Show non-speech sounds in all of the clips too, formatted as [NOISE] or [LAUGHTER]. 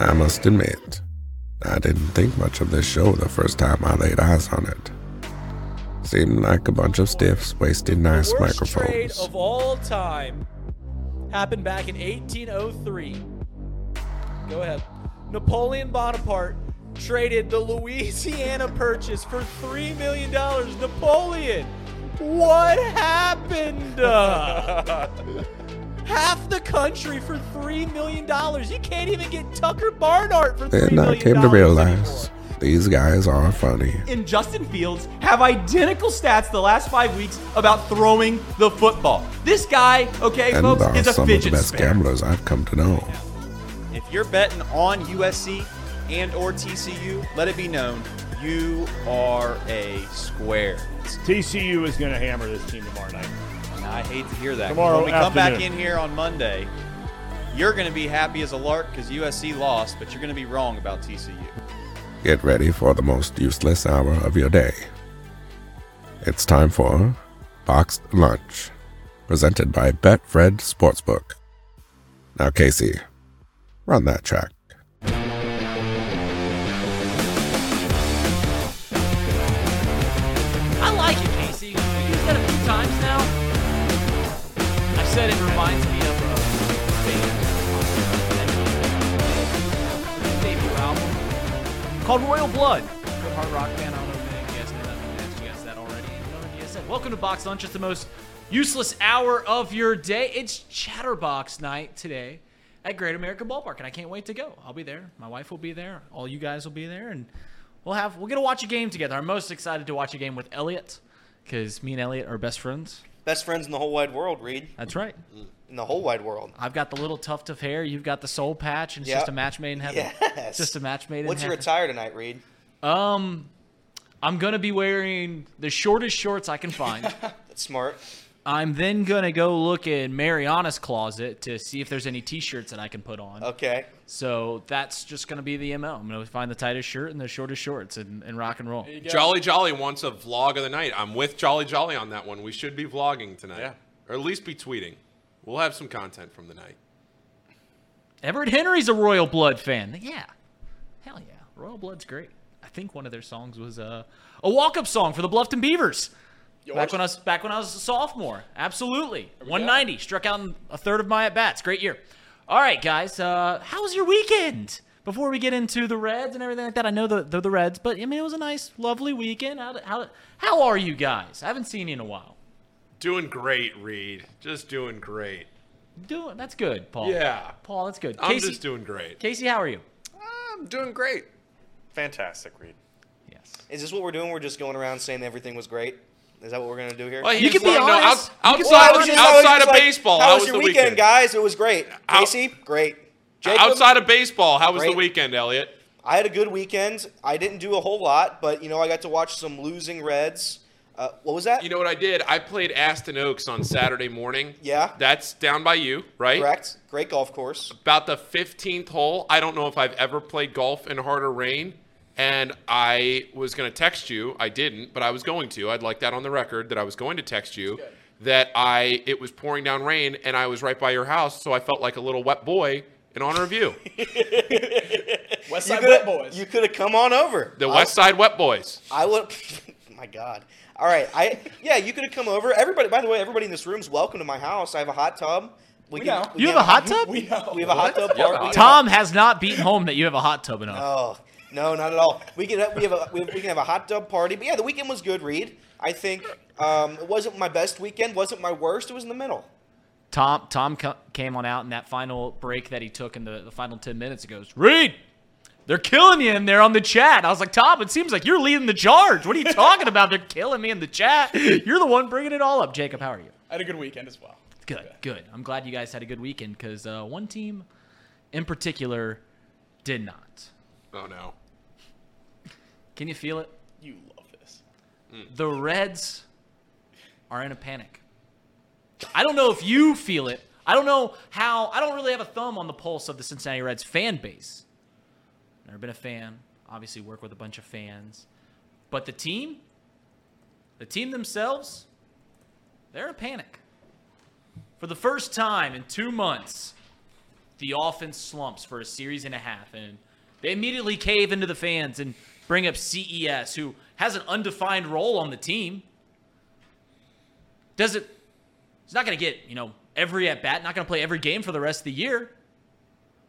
I must admit, I didn't think much of this show the first time I laid eyes on it. Seemed like a bunch of stiffs wasting nice the worst trade microphones. of all time happened back in 1803. Go ahead. Napoleon Bonaparte traded the Louisiana Purchase for $3 million. Napoleon, what happened? [LAUGHS] Half the country for $3 million. You can't even get Tucker Barnhart for $3 Then I came to realize anymore. these guys are funny. and Justin Fields have identical stats the last five weeks about throwing the football. This guy, okay, And folks, are is a some of the fidget best spinner. gamblers I've come to know. If you're betting on USC and or TCU, let it be known you are a square. TCU is going to hammer this team tomorrow night. And I hate to hear that. Tomorrow when we come back in here on Monday, you're going to be happy as a lark because USC lost, but you're going to be wrong about TCU. Get ready for the most useless hour of your day. It's time for Box'd Lunch, presented by Betfred Sportsbook. Now, Casey, run that track. Said it reminds me of uh, a debut album called Royal Blood. Good hard rock band. I don't know if you guys know that. You guys that already. Welcome to Box'd Lunch. It's the most useless hour of your day. It's Chatterbox night today at Great American Ballpark, and I can't wait to go. I'll be there. My wife will be there. All you guys will be there, and we'll have we'll get to watch a game together. I'm most excited to watch a game with Elliot because me and Elliot are best friends. Best friends in the whole wide world, Reed. That's right. In the whole wide world. I've got the little tuft of hair. You've got the soul patch, and it's Yep. just a match made in heaven. Yes. It's just a match made in What's your attire tonight, Reed? um, I'm gonna be wearing the shortest shorts I can find. [LAUGHS] That's smart. I'm then gonna go look in Mariana's closet to see if there's any T-shirts that I can put on. Okay. So that's just gonna be the mo. I'm gonna find the tightest shirt and the shortest shorts and, and rock and roll. Jolly Jolly wants a vlog of the night. I'm with Jolly Jolly on that one. We should be vlogging tonight. Yeah. Or at least be tweeting. We'll have some content from the night. Everett Henry's a Royal Blood fan. Yeah, hell yeah, Royal Blood's great. I think one of their songs was uh, a walk-up song for the Bluffton Beavers. Back when I was back when I was a sophomore, absolutely. 190 struck out in a third of my at bats. Great year. All right, guys. Uh, how was your weekend? Before we get into the Reds and everything like that, I know the the, the Reds, but I mean it was a nice, lovely weekend. How how how are you guys? I haven't seen you in a while. Doing great, Reed. Just doing great. Doing that's good, Paul. Yeah. Paul, that's good. I'm Casey, just doing great. Casey, how are you? I'm doing great. Fantastic, Reed. Yes. Is this what we're doing? We're just going around saying everything was great? Is that what we're gonna do here? Well, You can be wanna know, honest. out- You can be outside, Well, I was honest. just- outside of like, baseball, How, how was was your the weekend, weekend? guys? It was great. How- Casey, great. Jacob, Outside of baseball, how was the weekend, Elliot? I had a good weekend. I didn't do a whole lot, but you know, I got to watch some losing Reds. Uh, what was that? You know what I did? I played Aston Oaks on Saturday morning. Yeah. That's down by you, right? Correct. Great golf course. About the 15th hole. I don't know if I've ever played golf in harder rain. And I was going to text you. I didn't, but I was going to. I'd like that on the record that I was going to text you that I it was pouring down rain and I was right by your house, so I felt like a little wet boy in honor of you. [LAUGHS] West You Side coulda- Wet Boys. You could have come on over. The I- West Side Wet Boys. I would. [LAUGHS] my God. All right. I yeah. You could have come over. Everybody. By the way, everybody in this room is welcome to my house. I have a hot tub. We, We can- know. we You have a hot tub? we know. We have a hot tub. You have a party. Tom has not beaten home that you have a hot tub enough. Oh no, not at all. We can we have a we, we can have a hot tub party. But yeah, the weekend was good. Reed. I think um, it wasn't my best weekend. wasn't my worst. It was in the middle. Tom Tom came on out in that final break that he took in the, the final 10 minutes and goes, Reed, they're killing you in there on the chat. I was like, Tom, it seems like you're leading the charge. What are you talking about? They're killing me in the chat. You're the one bringing it all up. Jacob, how are you? I had a good weekend as well. Good, good. I'm glad you guys had a good weekend because uh, one team in particular did not. Oh no. Can you feel it? You love this. Mm. The Reds are in a panic. I don't know if you feel it. I don't know how. I don't really have a thumb on the pulse of the Cincinnati Reds fan base. Never been a fan. Obviously, work with a bunch of fans. But the team, the team themselves, they're in a panic. For the first time in two months, the offense slumps for a series and a half, and they immediately cave into the fans and bring up CES, who has an undefined role on the team. Does it? He's not going to get you know every at bat, not going to play every game for the rest of the year.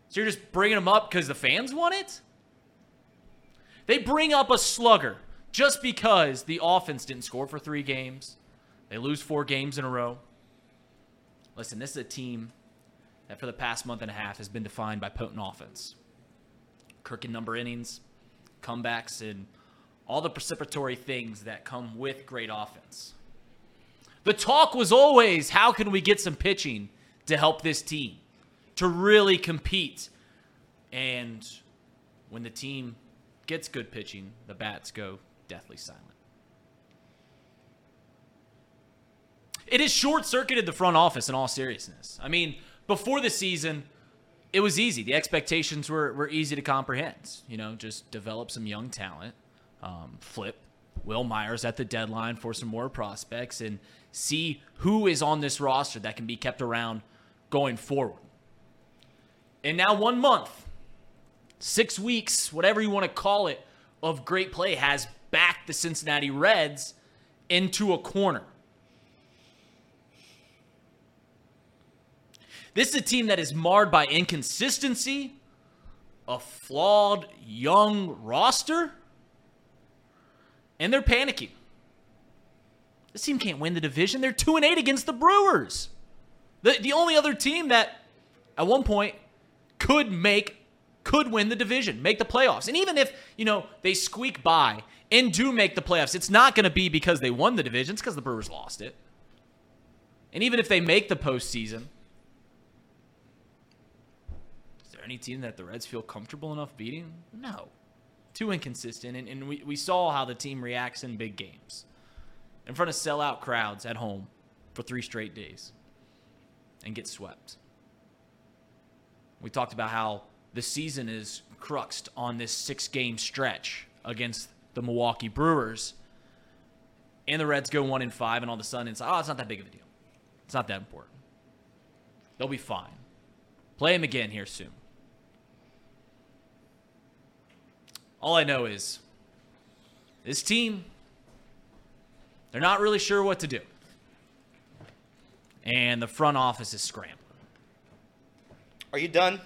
So you're just bringing him up because the fans want it? They bring up a slugger just because the offense didn't score for three games. They lose four games in a row. Listen, this is a team that for the past month and a half has been defined by potent offense. Kirk in number innings, comebacks, and all the precipitory things that come with great offense. The talk was always how can we get some pitching to help this team to really compete? And when the team gets good pitching, the bats go deathly silent. It has short circuited the front office in all seriousness. I mean, before the season, it was easy. The expectations were, were easy to comprehend. You know, just develop some young talent, um, flip Wil Myers at the deadline for some more prospects, and see who is on this roster that can be kept around going forward. And now, one month, six weeks, whatever you want to call it, of great play has backed the Cincinnati Reds into a corner. This is a team that is marred by inconsistency, a flawed young roster, and they're panicking. This team can't win the division. They're 2 and 8 against the Brewers. The the only other team that at one point could make could win the division, make the playoffs. And even if, you know, they squeak by and do make the playoffs, it's not going to be because they won the division, it's because the Brewers lost it. And even if they make the postseason, is there any team that the Reds feel comfortable enough beating? No. Too inconsistent. And, and we, we saw how the team reacts in big games in front of sellout crowds at home for three straight days and get swept. We talked about how the season is cruxed on this six game stretch against the Milwaukee Brewers. And the Reds go one in five, and all of a sudden it's, oh, it's not that big of a deal. It's not that important. They'll be fine. Play them again here soon. All I know is this team, they're not really sure what to do. And the front office is scrambling. Are you done?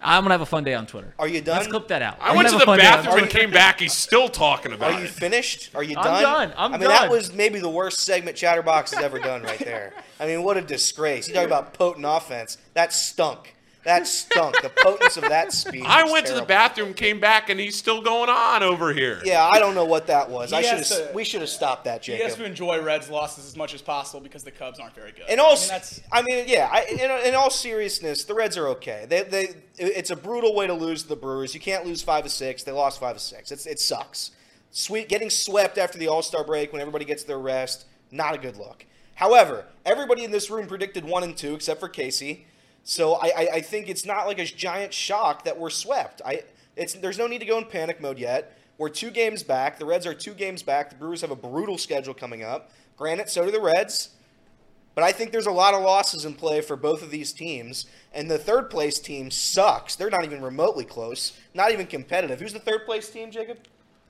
I'm gonna have a fun day on Twitter. Are you done? Let's clip that out. I I'm went gonna the a fun day on bathroom and came back. He's still talking about it. Are you it. finished? Are you done? I'm done? done. I'm I mean, done. that was maybe the worst segment Chatterbox has ever done right there. [LAUGHS] I mean, what a disgrace. You talk about potent offense. That stunk. That stunk. the potence of that speech. I was went to the bathroom, came back, and he's still going on over here. Yeah, I don't know what that was. He I should have. We should have stopped that, He has Jacob. to enjoy Reds losses as much as possible because the Cubs aren't very good. In all, I s- mean, that's I mean, yeah. I, in, in all seriousness, the Reds are okay. They, they, it's a brutal way to lose to the Brewers. You can't lose five of six. They lost five of six. It's, it sucks. Sweet, getting swept after the All Star break when everybody gets their rest, not a good look. However, everybody in this room predicted one and two except for Casey. So I, I, I think it's not like a giant shock that we're swept. I, it's there's no need to go in panic mode yet. We're two games back. The Reds are two games back. The Brewers have a brutal schedule coming up. Granted, so do the Reds. But I think there's a lot of losses in play for both of these teams. And the third place team sucks. They're not even remotely close, not even competitive. Who's the third place team, Jacob?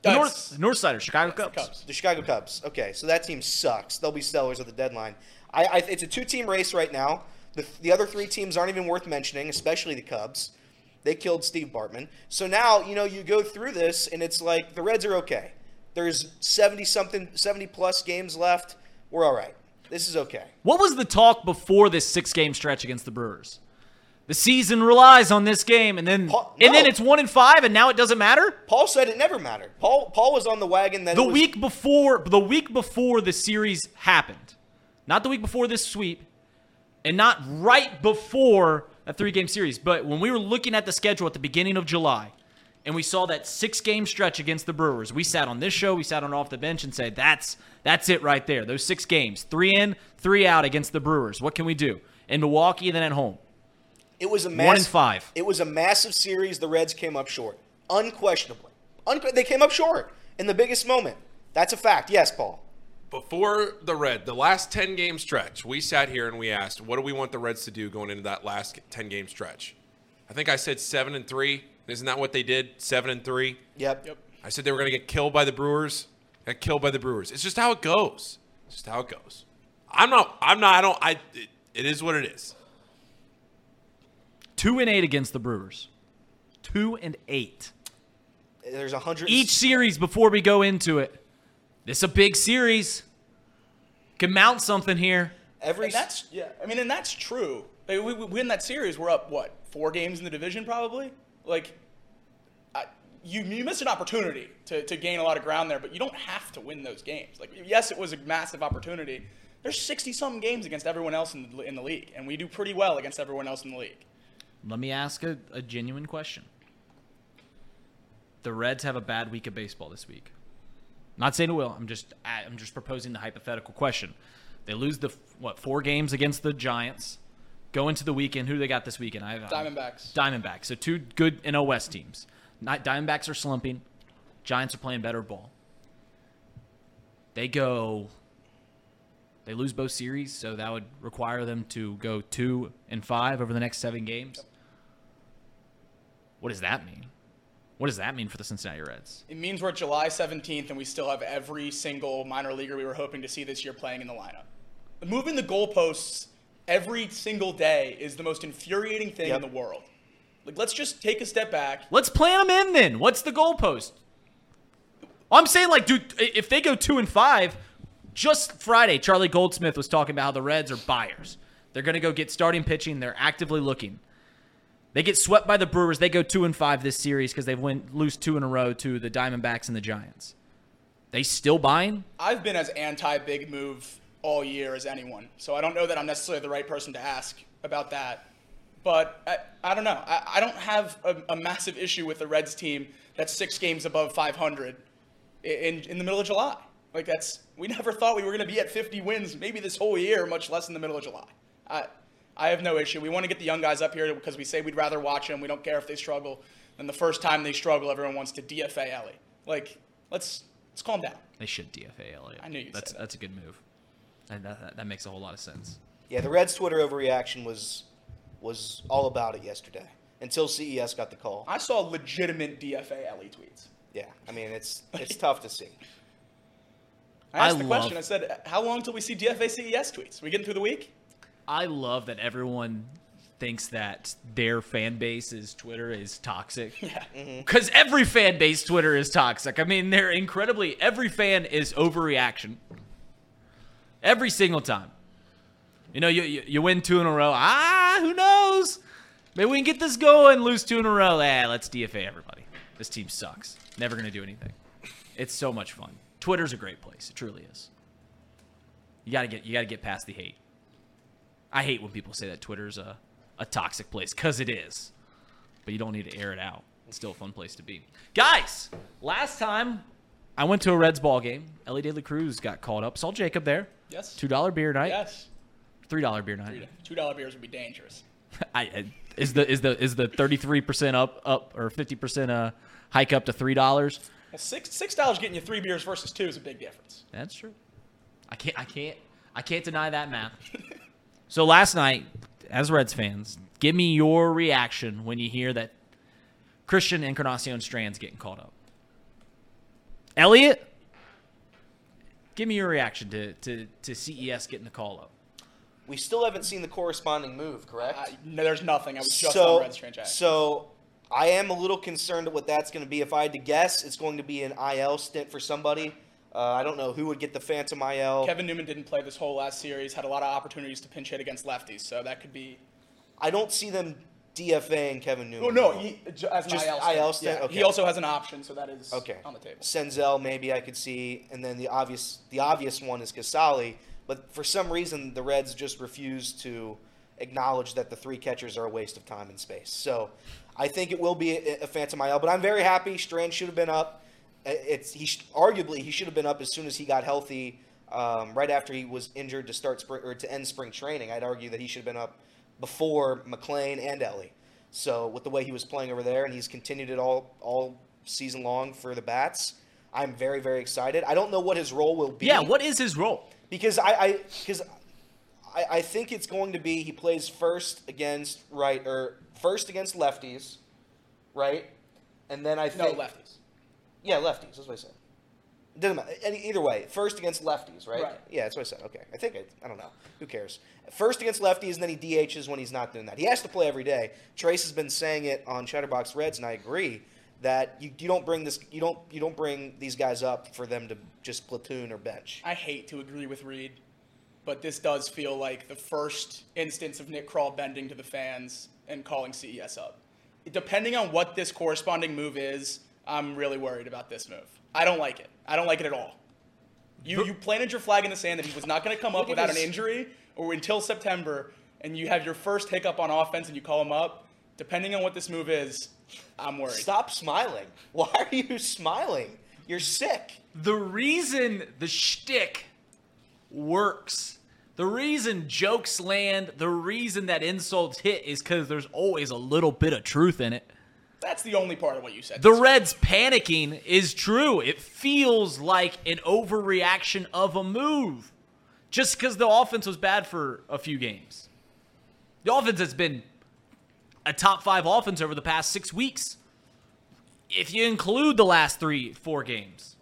The That's- North Northsider, Chicago Cubs. Cubs. The Chicago Cubs. Okay, so that team sucks. They'll be sellers at the deadline. I, I it's a two-team race right now. The, the other three teams aren't even worth mentioning, especially the Cubs. They killed Steve Bartman. So now you know you go through this, and it's like the Reds are okay. There's seventy something, seventy plus games left. We're all right. This is okay. What was the talk before this six game stretch against the Brewers? The season relies on this game, and then Paul- and then it's one and five, and now it doesn't matter. Paul said it never mattered. Paul Paul was on the wagon that The was- week before, the week before the series happened, not the week before this sweep, and not right before a three game series, but when we were looking at the schedule at the beginning of July, and we saw that six game stretch against the Brewers, we sat on this show, we sat on off the bench, and said that's that's it right there. Those six games, three in, three out against the Brewers. What can we do in Milwaukee, then at home? It was a One and five. It was a massive series. The Reds came up short, unquestionably. Unque- they came up short in the biggest moment. That's a fact. Yes, Paul. Before the Red, the last 10 game stretch, we sat here and we asked, what do we want the Reds to do going into that last 10 game stretch? I think I said seven and three. Isn't that what they did? Seven and three. Yep. Yep. I said they were going to get killed by the Brewers. Got killed by the Brewers. It's just how it goes. It's just how it goes. I'm not. I'm not. I don't. I. It, it is what it is. Two and eight against the Brewers. Two and eight. There's a hundred. Each series before we go into it. This is a big series. Can mount something here. every. And that's yeah. I mean, and that's true. Like, we, we win that series. We're up what four games in the division probably. Like, I, you you missed an opportunity to, to gain a lot of ground there, but you don't have to win those games. Like, yes, it was a massive opportunity. There's 60 some games against everyone else in the, in the league, and we do pretty well against everyone else in the league. Let me ask a, a genuine question. The Reds have a bad week of baseball this week. Not saying it will. I'm just I'm just proposing the hypothetical question. They lose the what four games against the Giants. Go into the weekend. Who do they got this weekend? I have Diamondbacks. Diamondbacks. So two good NL West teams. Not Diamondbacks are slumping. Giants are playing better ball. They go. They lose both series, so that would require them to go two and five over the next seven games. What does that mean? What does that mean for the Cincinnati Reds? It means we're July 17th, and we still have every single minor leaguer we were hoping to see this year playing in the lineup. Moving the goalposts every single day is the most infuriating thing Yep. in the world. Like, let's just take a step back. Let's plan them in then. What's the goalpost? I'm saying, like, dude, if they go two and five, just Friday, Charlie Goldsmith was talking about how the Reds are buyers. They're going to go get starting pitching. They're actively looking. They get swept by the Brewers. They go two and five this series because they've win lose two in a row to the Diamondbacks and the Giants. They still buying? I've been as anti big move all year as anyone, so I don't know that I'm necessarily the right person to ask about that. But I, I don't know. I, I don't have a, a massive issue with the Reds team that's six games above 500 in, in the middle of July. Like that's we never thought we were going to be at 50 wins maybe this whole year, much less in the middle of July. I I have no issue. We want to get the young guys up here because we say we'd rather watch them. We don't care if they struggle. And the first time they struggle, everyone wants to DFA Elly. Like let's let's calm down. They should DFA Elliott. I knew you'd that's say that. that's a good move. And that, that, that makes a whole lot of sense. Yeah, the Reds' Twitter overreaction was was all about it yesterday until CES got the call. I saw legitimate DFA Elly tweets. Yeah, I mean it's [LAUGHS] it's tough to see. I asked I the love- question. I said, "How long till we see DFA CES tweets? we getting through the week?" I love that everyone thinks that their fan base's Twitter is toxic. [LAUGHS] Yeah. Because every fan base Twitter is toxic. I mean, they're incredibly. Every fan is overreaction. Every single time. You know, you, you, you win two in a row. Ah, who knows? Maybe we can get this going, lose two in a row. Ah, let's DFA everybody. This team sucks. Never going to do anything. It's so much fun. Twitter's a great place. It truly is. You gotta get you gotta get past the hate. I hate when people say that Twitter's a, a toxic place, because it is. But you don't need to air it out. It's still a fun place to be. Guys, last time I went to a Reds ball game, Elly De La Cruz got called up. Saw Jacob there. Yes. Two dollar beer night. Yes. Three dollar beer night. Two dollar beers would be dangerous. I, [LAUGHS] I- is the is the is the thirty three percent up up or fifty percent uh hike up to three dollars? Well, six six dollars getting you three beers versus two is a big difference. That's true. I can't I can't I can't deny that math. [LAUGHS] so last night, as Reds fans, give me your reaction when you hear that Christian Encarnacion Strand's getting called up. Elliot, give me your reaction to, to, to CES getting the call up. We still haven't seen the corresponding move, correct? I, no, there's nothing. I was just so, on Reds transaction. so I am a little concerned at what that's going to be. If I had to guess, it's going to be an IL stint for somebody. Uh, I don't know who would get the Phantom IL. Kevin Newman didn't play this whole last series. Had a lot of opportunities to pinch hit against lefties, so that could be. I don't see them DFAing Kevin Newman. Oh no, he, as an Just IL stint. IL stint? Yeah, Okay. He also has an option, so that is Okay. on the table. Senzel, maybe I could see, and then the obvious the obvious one is Casali. But for some reason, the Reds just refuse to acknowledge that the three catchers are a waste of time and space. So I think it will be a, a Phantom IL. But I'm very happy. Strand should have been up. It's he sh- arguably he should have been up as soon as he got healthy, um, right after he was injured to start spring or to end spring training. I'd argue that he should have been up before McLain and Elly. So with the way he was playing over there, and he's continued it all all season long for the bats. I'm very very excited. I don't know what his role will be. Yeah, what is his role? because I because I, I think it's going to be he plays first against right or first against lefties, right? And then I No think lefties. Yeah, lefties. That's what I said. It doesn't matter. Any, either way, first against lefties, right? Right. Yeah, that's what I said. Okay, I think I, I don't know. Who cares? First against lefties, and then he DHs when he's not doing that. He has to play every day. Trace has been saying it on Chatterbox Reds, and I agree that you, you don't bring this you don't you don't bring these guys up for them to just platoon or bench. I hate to agree with Reed, but this does feel like the first instance of Nick Krall bending to the fans and calling CES up. Depending on what this corresponding move is, I'm really worried about this move. I don't like it. I don't like it at all. You you planted your flag in the sand that he was not going to come up Look at without an injury or until September, and you have your first hiccup on offense and you call him up. Depending on what this move is, I'm worried. Stop smiling. [LAUGHS] Why are you smiling? You're sick. The reason the shtick works, the reason jokes land, the reason that insults hit is because there's always a little bit of truth in it. That's the only part of what you said. The Reds panicking is true. It feels like an overreaction of a move just because the offense was bad for a few games. The offense has been a top five offense over the past six weeks, if you include the last three, four games.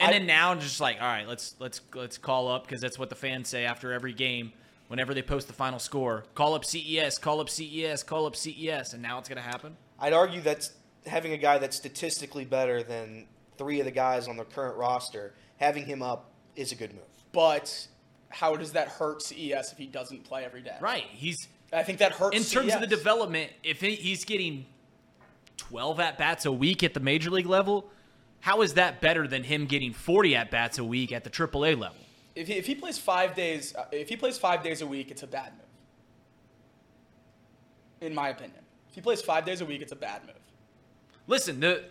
And then now, just like, all right, let's let's let's call up because that's what the fans say after every game. Whenever they post the final score, call up CES, call up CES, call up CES, and now it's gonna happen. I'd argue that having a guy that's statistically better than three of the guys on the current roster, having him up is a good move. But how does that hurt CES if he doesn't play every day? Right. He's I think that hurts. in terms of the development. If he's getting 12 at bats a week at the major league level, how is that better than him getting 40 at bats a week at the AAA level? If he, if he plays five days, uh, if he plays five days a week, it's a bad move. In my opinion, if he plays five days a week, it's a bad move. Listen, the,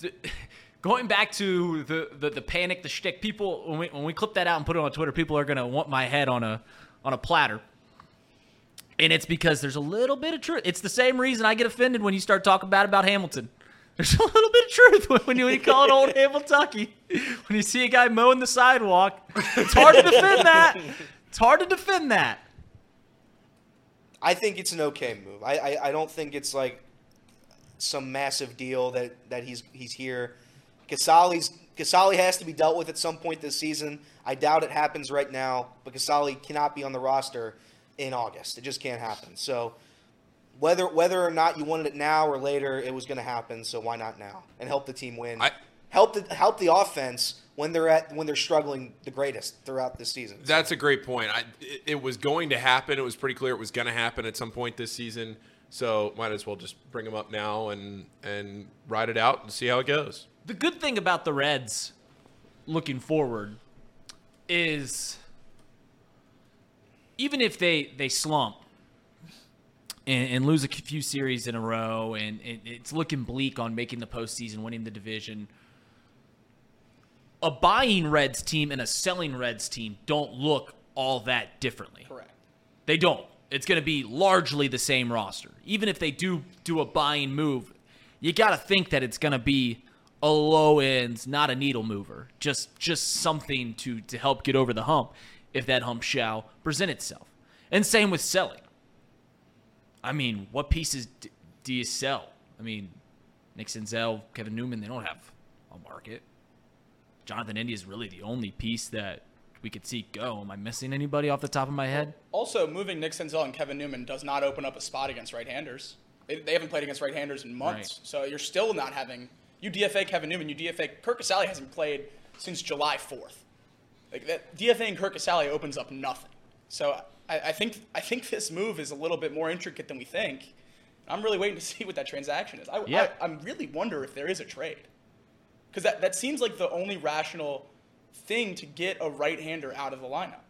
the [LAUGHS] going back to the, the the panic, the shtick. People when we when we clip that out and put it on Twitter, people are gonna want my head on a on a platter. And it's because there's a little bit of truth. It's the same reason I get offended when you start talking bad about Hamilton. [LAUGHS] There's a little bit of truth when- when you, when you call it old [LAUGHS] Hamiltucky. When you see a guy mowing the sidewalk, it's hard to defend that. It's hard to defend that. I think it's an okay move. I, I, I don't think it's like some massive deal that, that he's he's here. Casali's Casali has to be dealt with at some point this season. I doubt it happens right now, but Casali cannot be on the roster in August. It just can't happen. So whether whether or not you wanted it now or later, it was going to happen. So why not now and help the team win? I- help the help the offense when they're at when they're struggling the greatest throughout this season. That's a great point. I, it, it was going to happen. It was pretty clear it was going to happen at some point this season. So might as well just bring them up now and and ride it out and see how it goes. The good thing about the Reds looking forward is even if they, they slump and, and lose a few series in a row and it, it's looking bleak on making the postseason, winning the division, a buying Reds team and a selling Reds team don't look all that differently. Correct. They don't. It's going to be largely the same roster. Even if they do do a buying move, you got to think that it's going to be a low end, not a needle mover. Just just something to to help get over the hump if that hump shall present itself. And same with selling. I mean, what pieces d- do you sell? I mean, Nick Senzel, Kevin Newman, they don't have a market. Jonathan India is really the only piece that we could see go. Am I missing anybody off the top of my head? Also, moving Nick Senzel and Kevin Newman does not open up a spot against right-handers. They, they haven't played against right-handers in months, Right. so you're still not having. You DFA Kevin Newman. You DFA Curt Casali hasn't played since July 4th. Like that, DFAing Curt Casali opens up nothing. So I, I think I think this move is a little bit more intricate than we think. I'm really waiting to [LAUGHS] see what that transaction is. I, Yeah. I, I really wonder if there is a trade, because that, that seems like the only rational thing to get a right-hander out of the lineup.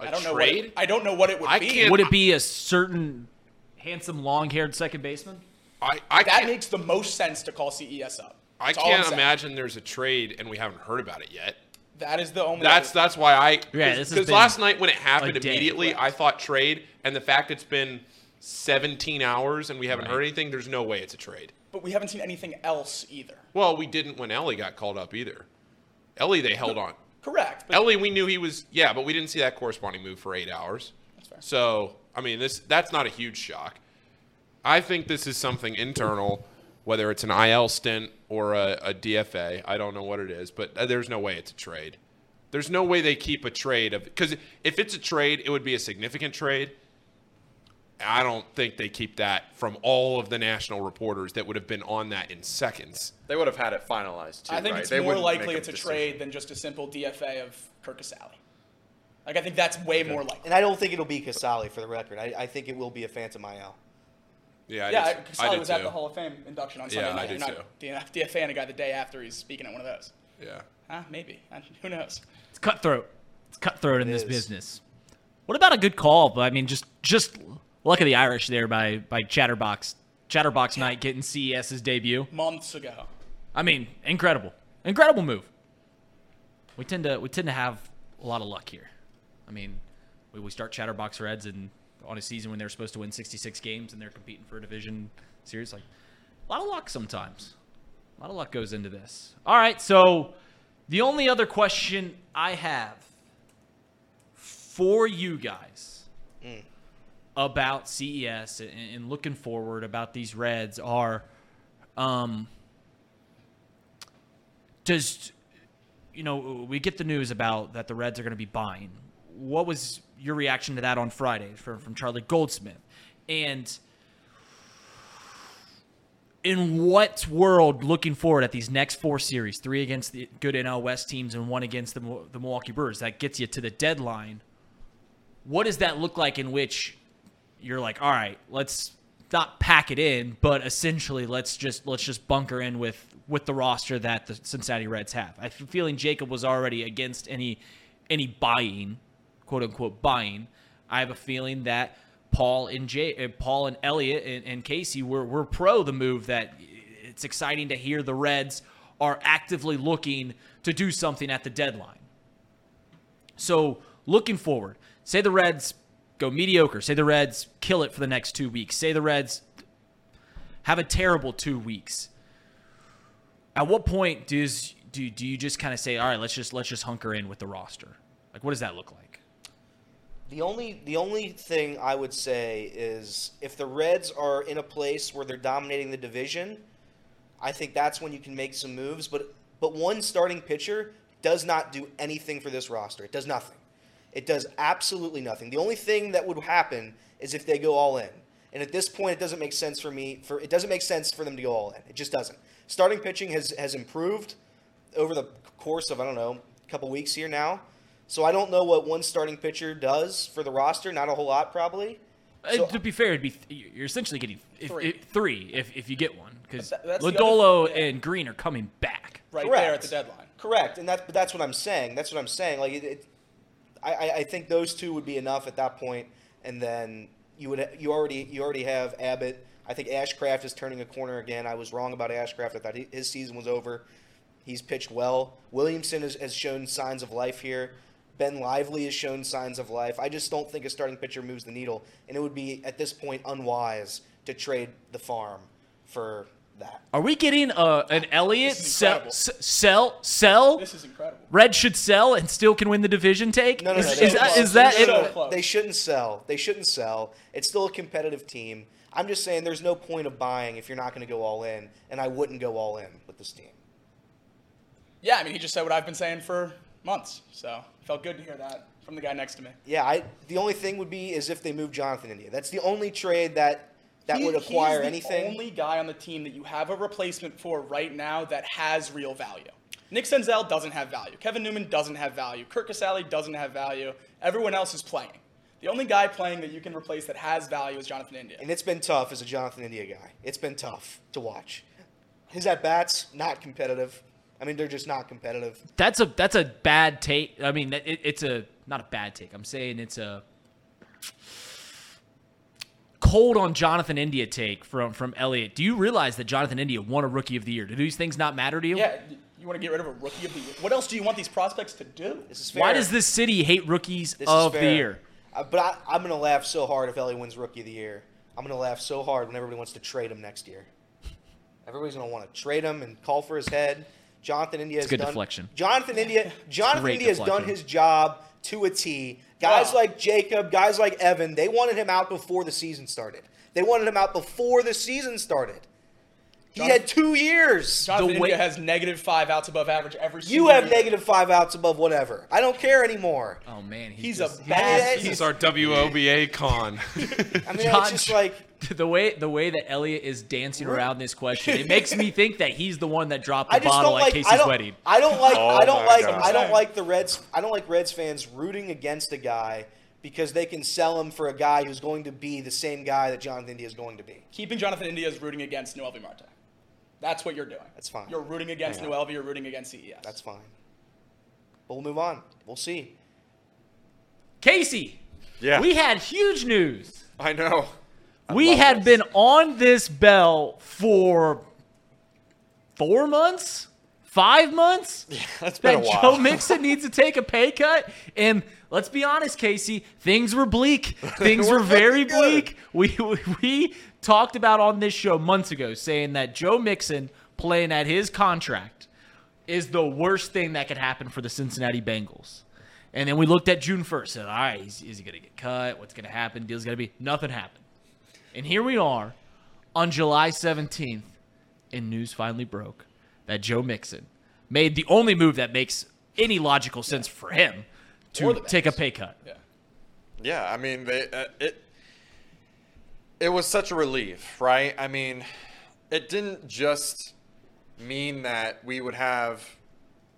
A I don't know what trade? it, I don't know what it would I be. can't- Would it be a certain handsome, long-haired second baseman? I, I that can't, makes the most sense to call CES up. I That's all I'm can't saying. imagine there's a trade and we haven't heard about it yet. That is the only. That's that's why I Yeah, because this has been last night when it happened a day. immediately, I thought trade, and the fact it's been 17 hours and we haven't Right. heard anything, there's no way it's a trade. but we haven't seen anything else either. Well, we didn't when Elly got called up either. Elly, they held on. Correct. But Elly, we knew he was yeah, but we didn't see that corresponding move for eight hours. That's fair. So I mean, this that's not a huge shock. I think this is something internal, whether it's an IL stint or a, a DFA. I don't know what it is, but uh, there's no way it's a trade. There's no way they keep a trade of because if it's a trade, it would be a significant trade. I don't think they keep that from all of the national reporters that would have been on that in seconds. They would have had it finalized too. I think right? it's They more likely make it's a decision. trade than just a simple DFA of Curt Casali. Like I think that's way more likely. And I don't think it'll be Casali for the record. I, I think it will be a Phantom IL. Yeah, I yeah, did, Casali was too. at the Hall of Fame induction on Sunday Yeah, I night. did You're not DFA a guy the day after he's speaking at one of those. Yeah. Huh? Maybe. [LAUGHS] Who knows? It's cutthroat. It's cutthroat in It this is. business. What about a good call? But I mean, just just luck of the Irish there by by Chatterbox. Chatterbox night getting CES's debut. Months ago. I mean, incredible, incredible move. We tend to we tend to have a lot of luck here. I mean, we, we start Chatterbox Reds and on a season when they're supposed to win 66 games and they're competing for a division series. Like a lot of luck sometimes. A lot of luck goes into this. All right, so the only other question I have for you guys mm. About CES and, and looking forward about these Reds are, um, does you know we get the news about that the Reds are going to be buying. What was your reaction to that on Friday from from Charlie Goldsmith? And in what world, looking forward at these next four series, three against the good NL West teams and one against the, the Milwaukee Brewers, that gets you to the deadline. What does that look like in which you're like, all right, let's not pack it in, but essentially let's just let's just bunker in with with the roster that the Cincinnati Reds have. I'm feeling Jacob was already against any any buying, quote unquote buying. I have a feeling that Paul and Jay, uh, Paul and Elliot and, and Casey were were pro the move. That it's exciting to hear the Reds are actively looking to do something at the deadline. So looking forward, say the Reds go mediocre. Say the Reds kill it for the next two weeks. Say the Reds have a terrible two weeks. At what point does do do you just kind of say, all right, let's just let's just hunker in with the roster? Like, what does that look like? The only the only thing I would say is if the Reds are in a place where they're dominating the division, I think that's when you can make some moves. But but one starting pitcher does not do anything for this roster. It does nothing. It does absolutely nothing. The only thing that would happen is if they go all in. And at this point, it doesn't make sense for me. For it doesn't make sense for them to go all in. It just doesn't. Starting pitching has has improved over the course of I don't know a couple weeks here now. So I don't know what one starting pitcher does for the roster. Not a whole lot, probably. So- Uh, to be fair, it'd be th- you're essentially getting if, Three. if- three if, if you get one because But that- that's other- Lodolo yeah. and Greene are coming back. Right Correct. there at the deadline. Correct, and that's that's what I'm saying. That's what I'm saying. Like, it, it, I, I think those two would be enough at that point, and then you would you already you already have Abbott. I think Ashcraft is turning a corner again. I was wrong about Ashcraft. I thought he, his season was over. He's pitched well. Williamson has, has shown signs of life here. Ben Lively has shown signs of life. I just don't think a starting pitcher moves the needle, and it would be at this point unwise to trade the farm for that. Are we getting uh, an Elliott This is sell, sell sell? This is incredible. Red should sell and still can win the division. Take No, no, is, no. is they're that is No, it? no, So no. close. They shouldn't sell. They shouldn't sell. It's still a competitive team. I'm just saying there's no point of buying if you're not going to go all in, and I wouldn't go all in with this team. Yeah, I mean, he just said what I've been saying for months. So felt good to hear that from the guy next to me. Yeah, I. The only thing would be is if they move Jonathan India. That's the only trade that that He- would he's acquire the anything. Only guy on the team that you have a replacement for right now that has real value. Nick Senzel doesn't have value. Kevin Newman doesn't have value. Curt Casali doesn't have value. Everyone else is playing. The only guy playing that you can replace that has value is Jonathan India. and it's been tough as a Jonathan India guy. It's been tough to watch. His at bats not competitive. I mean, they're just not competitive. That's a that's a bad take. I mean, it, it's a not a bad take. I'm saying it's a cold on Jonathan India take from from Elliott. Do you realize that Jonathan India won a Rookie of the Year? Do these things not matter to you? Yeah, you want to get rid of a rookie of the year. What else do you want these prospects to do? This is fair. Why does this city hate rookies This of the year? Uh, but I, I'm going to laugh so hard if Elly wins Rookie of the Year. I'm going to laugh so hard when everybody wants to trade him next year. Everybody's going to want to trade him and call for his head. Jonathan India has good done deflection. Jonathan India Jonathan great India has done his job to a T. Guys Wow. like Jacob, guys like Evan, they wanted him out before the season started. They wanted him out before the season started. He Jonathan- had two years. Jonathan The way- India has negative five outs above average every single You have year. negative five outs above whatever. I don't care anymore. Oh man, he's, He's just, a bad. he's- He's our WOBA con. [LAUGHS] I mean, [LAUGHS] John- it's just like [LAUGHS] the way the way that Elliot is dancing around this question. It makes me think that he's the one that dropped the bottle don't at like. Casey's I don't. wedding. I don't like. Oh I don't like. God. I don't like the Reds. I don't like Reds fans rooting against a guy because they can sell him for a guy who's going to be the same guy that Jonathan India is going to be. Keeping Jonathan India is rooting against Noelvi Marte. That's what you're doing. That's fine. You're rooting against Noelvi. You're rooting against CES. That's fine. But we'll move on. We'll see. Casey, Yeah. we had huge news. I know. I we had this. been on this bell for four months, five months. [LAUGHS] Yeah, That's been that a while. Joe Mixon needs to take a pay cut. And let's be honest, Casey, things were bleak. [LAUGHS] Things were We're very bleak. We, we we talked about on this show months ago saying that Joe Mixon playing at his contract is the worst thing that could happen for the Cincinnati Bengals. And then we looked at June 1st. Said, all right, is, is he going to get cut? What's going to happen? Deal's going to be nothing happened. And here we are on July 17th, and news finally broke that Joe Mixon made the only move that makes any logical sense for him to take a pay cut. Yeah. Yeah, I mean, they, uh, it it was such a relief, right? I mean, it didn't just mean that we would have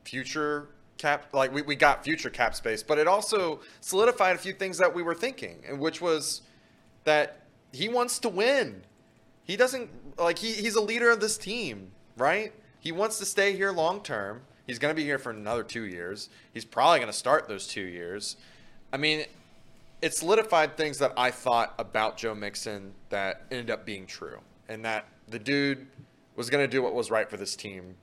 future cap, like we, we got future cap space, but it also solidified a few things that we were thinking, and which was that he wants to win. He doesn't like he, he's a leader of this team, right? He wants to stay here long term. He's going to be here for another two years. He's probably going to start those two years. I mean, it solidified things that I thought about Joe Mixon that ended up being true, and that the dude was going to do what was right for this team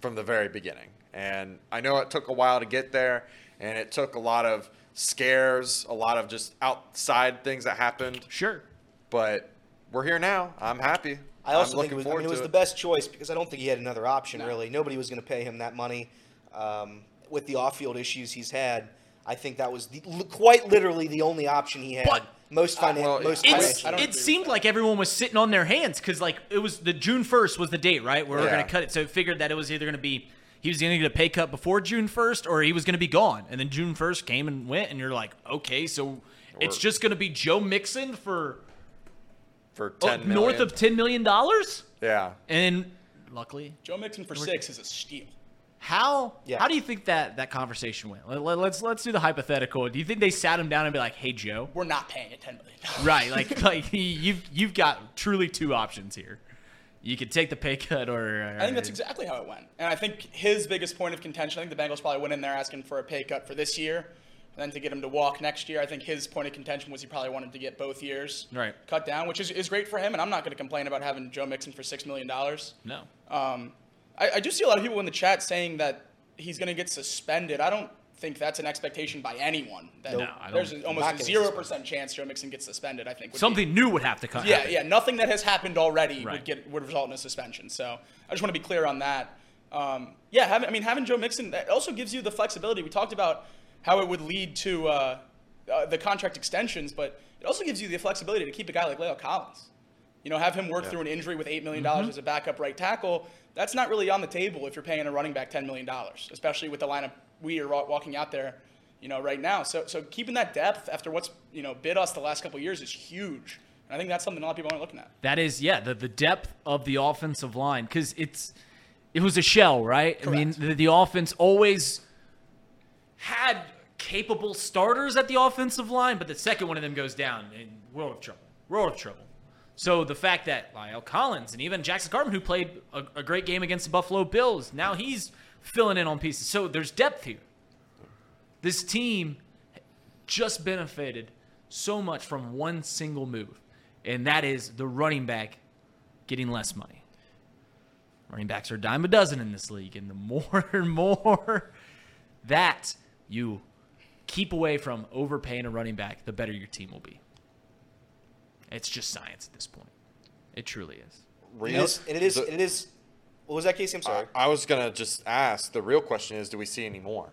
from the very beginning. And I know it took a while to get there, and it took a lot of scares, a lot of just outside things that happened, Sure. but we're here now. I'm happy. I also I'm think it was, I mean, it was to the best choice because I don't think he had another option really. Nobody was going to pay him that money um, with the off-field issues he's had. I think that was the, li- quite literally the only option he had. But- most finan- well, most It's, financially. I don't it seemed like everyone was sitting on their hands because like it was the June first was the date, right? Where we are gonna cut it. So it figured that it was either gonna be he was gonna get a pay cut before June first or he was gonna be gone. And then June first came and went, and you're like, okay, so it's just gonna be Joe Mixon for for oh, 10 north of ten million dollars. yeah. And luckily, Joe Mixon for six is a steal. How Yeah. how do you think that that conversation went? Let, let- let's let's do the hypothetical. Do you think they sat him down and be like, hey Joe? We're not paying it ten million dollars." Right, like [LAUGHS] like you've you've got truly two options here. You could take the pay cut, or I think that's exactly how it went. And I think his biggest point of contention, I think the Bengals probably went in there asking for a pay cut for this year, and then to get him to walk next year. I think his point of contention was he probably wanted to get both years Right. cut down, which is, is great for him. And I'm not going to complain about having Joe Mixon for $6 million. no. Um, I, I do see a lot of people in the chat saying that he's going to get suspended. I don't think that's an expectation by anyone. That No, I don't- there's almost a zero percent chance Joe Mixon gets suspended. I think would be- Something new would have to come. yeah, yeah. Nothing that has happened already Right. would get would result in a suspension. So I just want to be clear on that. Um, yeah, having, I mean having Joe Mixon that also gives you the flexibility. We talked about how it would lead to uh, uh, the contract extensions, but it also gives you the flexibility to keep a guy like Leo Collins. You know, have him work through an injury with eight million mm-hmm. dollars as a backup right tackle. That's not really on the table if you're paying a running back ten million dollars, especially with the lineup we are walking out there, you know, right now. So, so keeping that depth after what's you know bid us the last couple of years is huge. And I think that's something a lot of people aren't looking at. That is, yeah, the, the depth of the offensive line because it's it was a shell, right? I mean, the, the offense always had capable starters at the offensive line, but the second one of them goes down, in world of trouble, world of trouble. So the fact that La'el Collins and even Jackson Carman, who played a, a great game against the Buffalo Bills, now he's filling in on pieces. So there's depth here. This team just benefited so much from one single move, and that is the running back getting less money. Running backs are a dime a dozen in this league, and the [LAUGHS] more and more that you keep away from overpaying a running back, the better your team will be. It's just science at this point. It truly is. Real, It is. It is. The- It is. What was that, Casey? I'm sorry. I, I was gonna just ask. The real question is, do we see any more?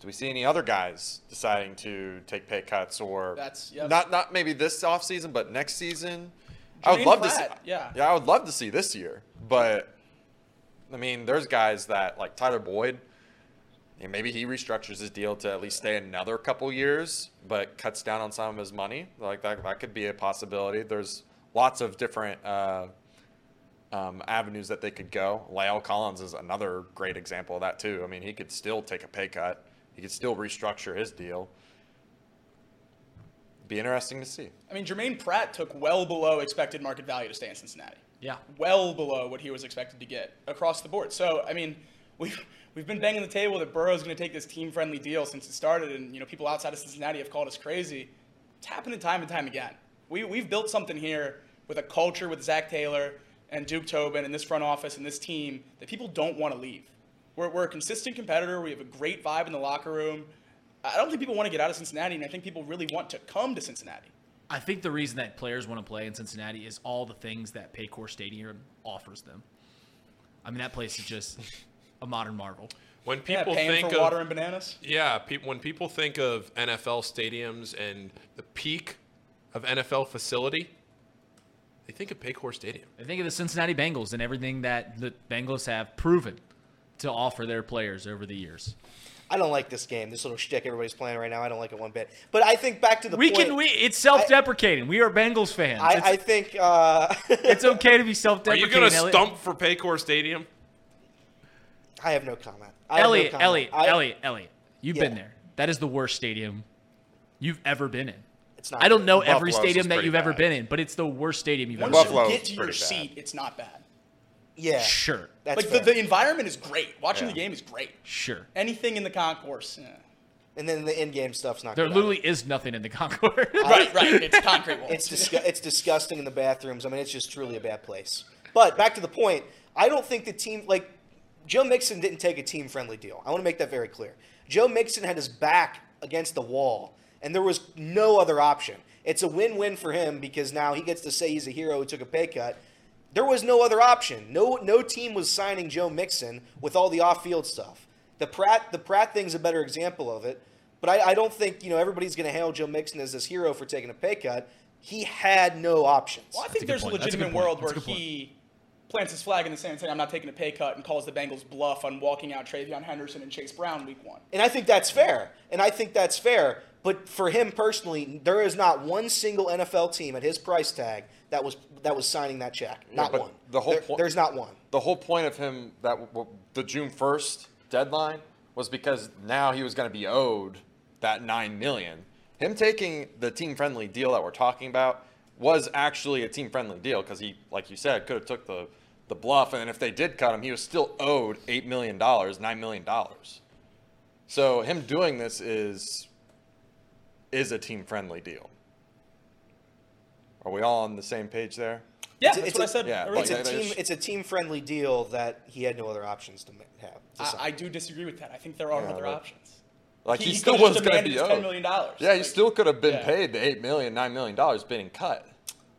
Do we see any other guys deciding to take pay cuts or That's- yep. not not maybe this offseason, but next season? I would Jermaine love to see. Yeah. yeah, I would love to see this year. But I mean, there's guys that like Tyler Boyd. You know, maybe he restructures his deal to at least stay another couple years, but cuts down on some of his money. Like that, that could be a possibility. There's lots of different uh, um, avenues that they could go. La'el Collins is another great example of that too. I mean, he could still take a pay cut. He could still restructure his deal. Be interesting to see. I mean, Germaine Pratt took well below expected market value to stay in Cincinnati. Yeah. Well below what he was expected to get across the board. So, I mean, [LAUGHS] we've we've been banging the table that Burrow's going to take this team-friendly deal since it started, and you know, people outside of Cincinnati have called us crazy. It's happening time and time again. We we've built something here with a culture with Zac Taylor and Duke Tobin and this front office and this team that people don't want to leave. We're, we're a consistent competitor. We have a great vibe in the locker room. I don't think people want to get out of Cincinnati, and I think people really want to come to Cincinnati. I think the reason that players want to play in Cincinnati is all the things that Paycor Stadium offers them. I mean, that place is just a modern marvel. When people paying think for of water and bananas. yeah, peop when people think of NFL stadiums and the peak of NFL facility, they think of Paycor Stadium. They think of the Cincinnati Bengals and everything that the Bengals have proven to offer their players over the years. I don't like this game. This little shtick everybody's playing right now. I don't like it one bit. But I think back to the We point. can. We, it's self-deprecating. we are Bengals fans. I, I think. Uh, [LAUGHS] it's okay to be self-deprecating. Are you going to stump for Paycor Stadium? I have no comment. I have no Elliot, comment. Elliot, I- Elliot, Elliot. You've been there. That is the worst stadium you've ever been in. It's not I don't good. know every stadium that you've ever been in, but it's the worst stadium you've Once ever Buffalo- been you get to your pretty bad. seat, it's not bad. Yeah. Sure, That's like the, the environment is great. Watching Yeah. the game is great. sure. Anything in the concourse. eh. and then the in-game stuff's not There good. literally is nothing in the concourse. Right, right. It's concrete walls. It's disgu- it's disgusting in the bathrooms. I mean, it's just truly a bad place. But back to the point, I don't think the team like Joe Mixon didn't take a team-friendly deal. I want to make that very clear. Joe Mixon had his back against the wall, and there was no other option. It's a win-win for him because now he gets to say he's a hero who took a pay cut. There was no other option. No no team was signing Joe Mixon with all the off-field stuff. The Pratt the Pratt thing's a better example of it. But I, I don't think you know everybody's going to hail Joe Mixon as this hero for taking a pay cut. He had no options. well, I a think good there's a point. A legitimate point. world That's where a good point. he plants his flag in the sand saying, I'm not taking a pay cut and calls the Bengals bluff on walking out Travion Henderson and Chase Brown week one. And I think that's fair. And I think that's fair. But for him personally, there is not one single NFL team at his price tag that was that was signing that check. Not but one. the whole There- point- there's not one. the whole point of him that w- w- the June first deadline was because now he was going to be owed that nine million. Him taking the team friendly deal that we're talking about was actually a team friendly deal because he, like you said, could have took the the bluff, and if they did cut him, he was still owed eight million dollars, nine million dollars. So him doing this is is a team friendly deal. Are we all on the same page there? Yeah, It's a- that's it's what a- I said yeah. It's a Like, that team. It's a team-friendly deal that he had no other options to have. to. I, I do disagree with that. I think there are Yeah, other but- options. Like he, He- he still was going to be owed. $10 million. Yeah, he still could have been Yeah. paid the eight million, nine million dollars being cut.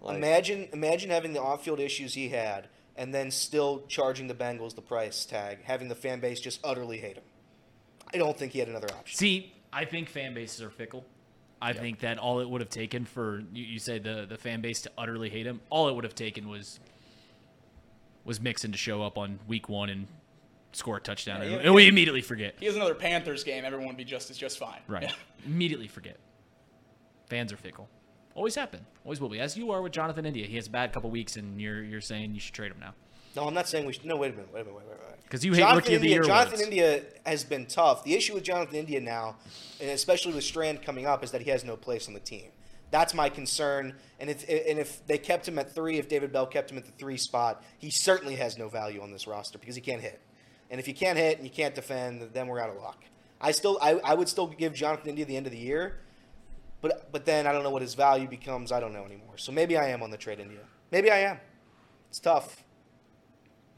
Like, imagine imagine having the off-field issues he had, and then still charging the Bengals the price tag, having the fan base just utterly hate him. I don't think he had another option. See, I think fan bases are fickle. I think that all it would have taken for you, you say the the fan base to utterly hate him, all it would have taken was was Mixon to show up on week one and score a touchdown, Yeah, and, and we immediately forget. He has another Panthers game. Everyone would be just as just fine. Right, [LAUGHS] immediately forget. Fans are fickle. Always happen. Always will be. As you are with Jonathan India. He has a bad couple weeks, and you're you're saying you should trade him now No, I'm not saying we should. No, wait a minute. Wait a minute. Wait, wait, wait. Because you hate Jonathan Rookie of the Year Jonathan. India has been tough. The issue with Jonathan India now, and especially with Strand coming up, is that he has no place on the team. That's my concern. And if and if they kept him at three, if David Bell kept him at the three spot, he certainly has no value on this roster because he can't hit. And if you can't hit and you can't defend, then we're out of luck. I still, I, I would still give Jonathan India the end of the year, but but then I don't know what his value becomes. I don't know anymore. So maybe I am on the trade India. Maybe I am. It's tough.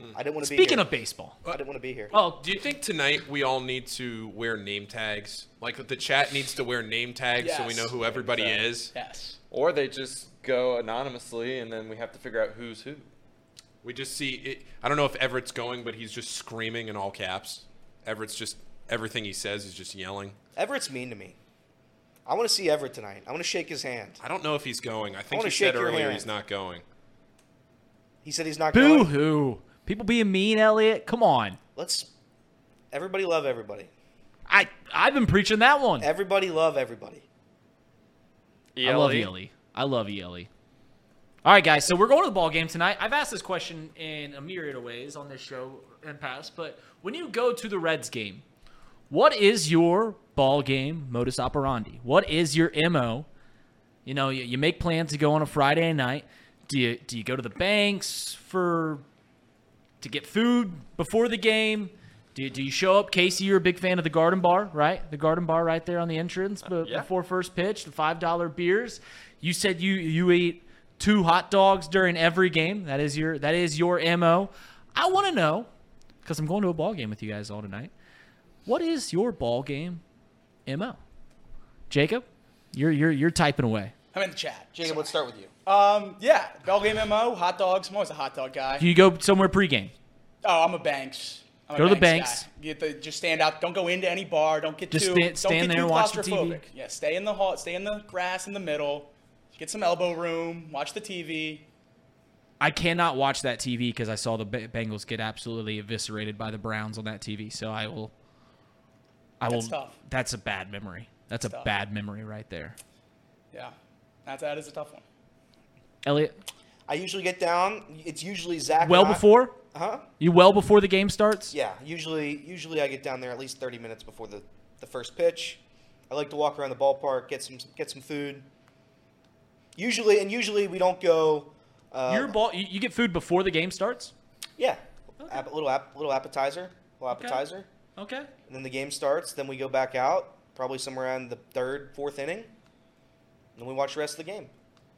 Hmm. I didn't want to be Speaking here. of baseball, I didn't want to be here. well, Do you think tonight we all need to wear name tags? Like the chat needs to wear name tags so we know who everybody is? Yes. or they just go anonymously, and then we have to figure out who's who. We just see it. I don't know if Everett's going, but he's just screaming in all caps. Everett's just everything he says is just yelling. Everett's mean to me. I want to see Everett tonight. I want to shake his hand. I don't know if he's going. I think wanna he said shake your earlier hand. he's not going. He said he's not Boo going. hoo. People being mean, Elliot. Come on. Let's. Everybody love everybody. I I've been preaching that one. Everybody love everybody. I love Ely. I love Ely. All right, guys. So we're going to the ball game tonight. I've asked this question in a myriad of ways on this show and past, but when you go to the Reds game, what is your ball game modus operandi? What is your mo? You know, you, you make plans to go on a Friday night. Do you do you go to the banks for to get food before the game? Do you, do you show up? Casey, you're a big fan of the Garden Bar, right? The Garden Bar right there on the entrance but yeah. before first pitch, the five dollar beers. You said you you eat two hot dogs during every game. That is your that is your mo. I want to know because I'm going to a ball game with you guys all tonight. What is your ball game mo? Jacob, you're you're you're typing away. I'm in the chat. Jacob, let's start with you. Um, yeah, ball game mo, hot dogs. I'm always a hot dog guy. Do you go somewhere pregame? Oh, I'm a Banks. I'm a Go to the Banks Banks. guy. Get the, just stand out. Don't go into any bar. Don't get Just too. sta- don't stand there and watch the TV. Yeah, stay in the hall. Stay in the grass in the middle. Get some elbow room. Watch the TV. I cannot watch that TV because I saw the Bengals get absolutely eviscerated by the Browns on that TV. So I will. I will. That's tough. That's a bad memory. That's a tough. bad memory right there. Yeah, that's that is a tough one. Elliot, I usually get down. It's usually Zach. well and I- before Huh? you well before the game starts. Yeah. Usually, usually I get down there at least 30 minutes before the, the first pitch. I like to walk around the ballpark, get some get some food. Usually, and usually we don't go. Uh, Your ball. You, you get food before the game starts. Yeah. App, little app, little appetizer, little appetizer, Okay. And then the game starts. Then we go back out, probably somewhere around the third, fourth inning. And then we watch the rest of the game.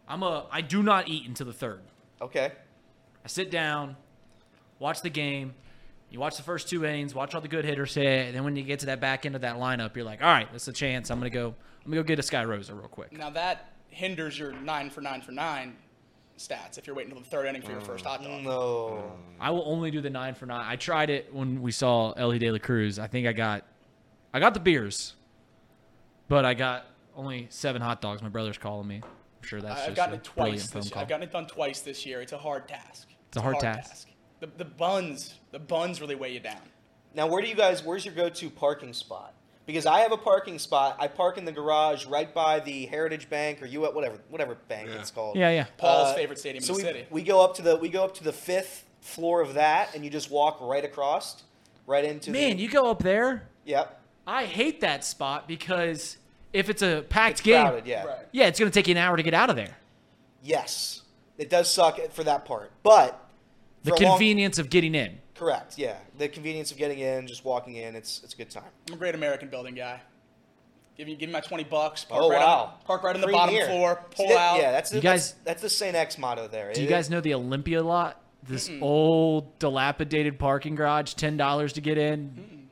I'm a. I do not eat until the third. Okay. I sit down, watch the game. You watch the first two innings, watch all the good hitters hit, and then when you get to that back end of that lineup, you're like, all right, that's a chance. I'm gonna go. I'm gonna go get a Sky Rosa real quick. Now that hinders your nine for nine for nine stats if you're waiting until the third inning for your first hot dog. Mm, no. I will only do the nine for nine. I tried it when we saw Elly De La Cruz. I think I got, I got the beers, but I got only seven hot dogs. My brother's calling me. I'm sure that's I've just gotten a it brilliant twice phone this. call. I've gotten it done twice this year. It's a hard task. It's a hard task. The, the buns, the buns really weigh you down. Now, where do you guys? Where's your go-to parking spot? Because I have a parking spot. I park in the garage right by the Heritage Bank or you whatever whatever bank it's called. yeah, yeah. Paul's Uh, favorite stadium so in the we, city. we go up to the we go up to the fifth floor of that, and you just walk right across, right into. Man, the, you go up there. Yep. I hate that spot because if it's a packed It's game, crowded. Yeah. Right. yeah, it's gonna take you an hour to get out of there. Yes, it does suck for that part, but The for a long- convenience of getting in. Correct. Yeah, the convenience of getting in, just walking in, it's it's a good time. I'm a great American building guy. Give me, give me my 20 bucks. Park Oh right wow! On, park right on the Premier. bottom floor. See, Pull that- out. Yeah, that's the, You guys- that's, that's the Saint X motto there. Do you It- guys know the Olympia lot? This old dilapidated parking garage, ten dollars to get in.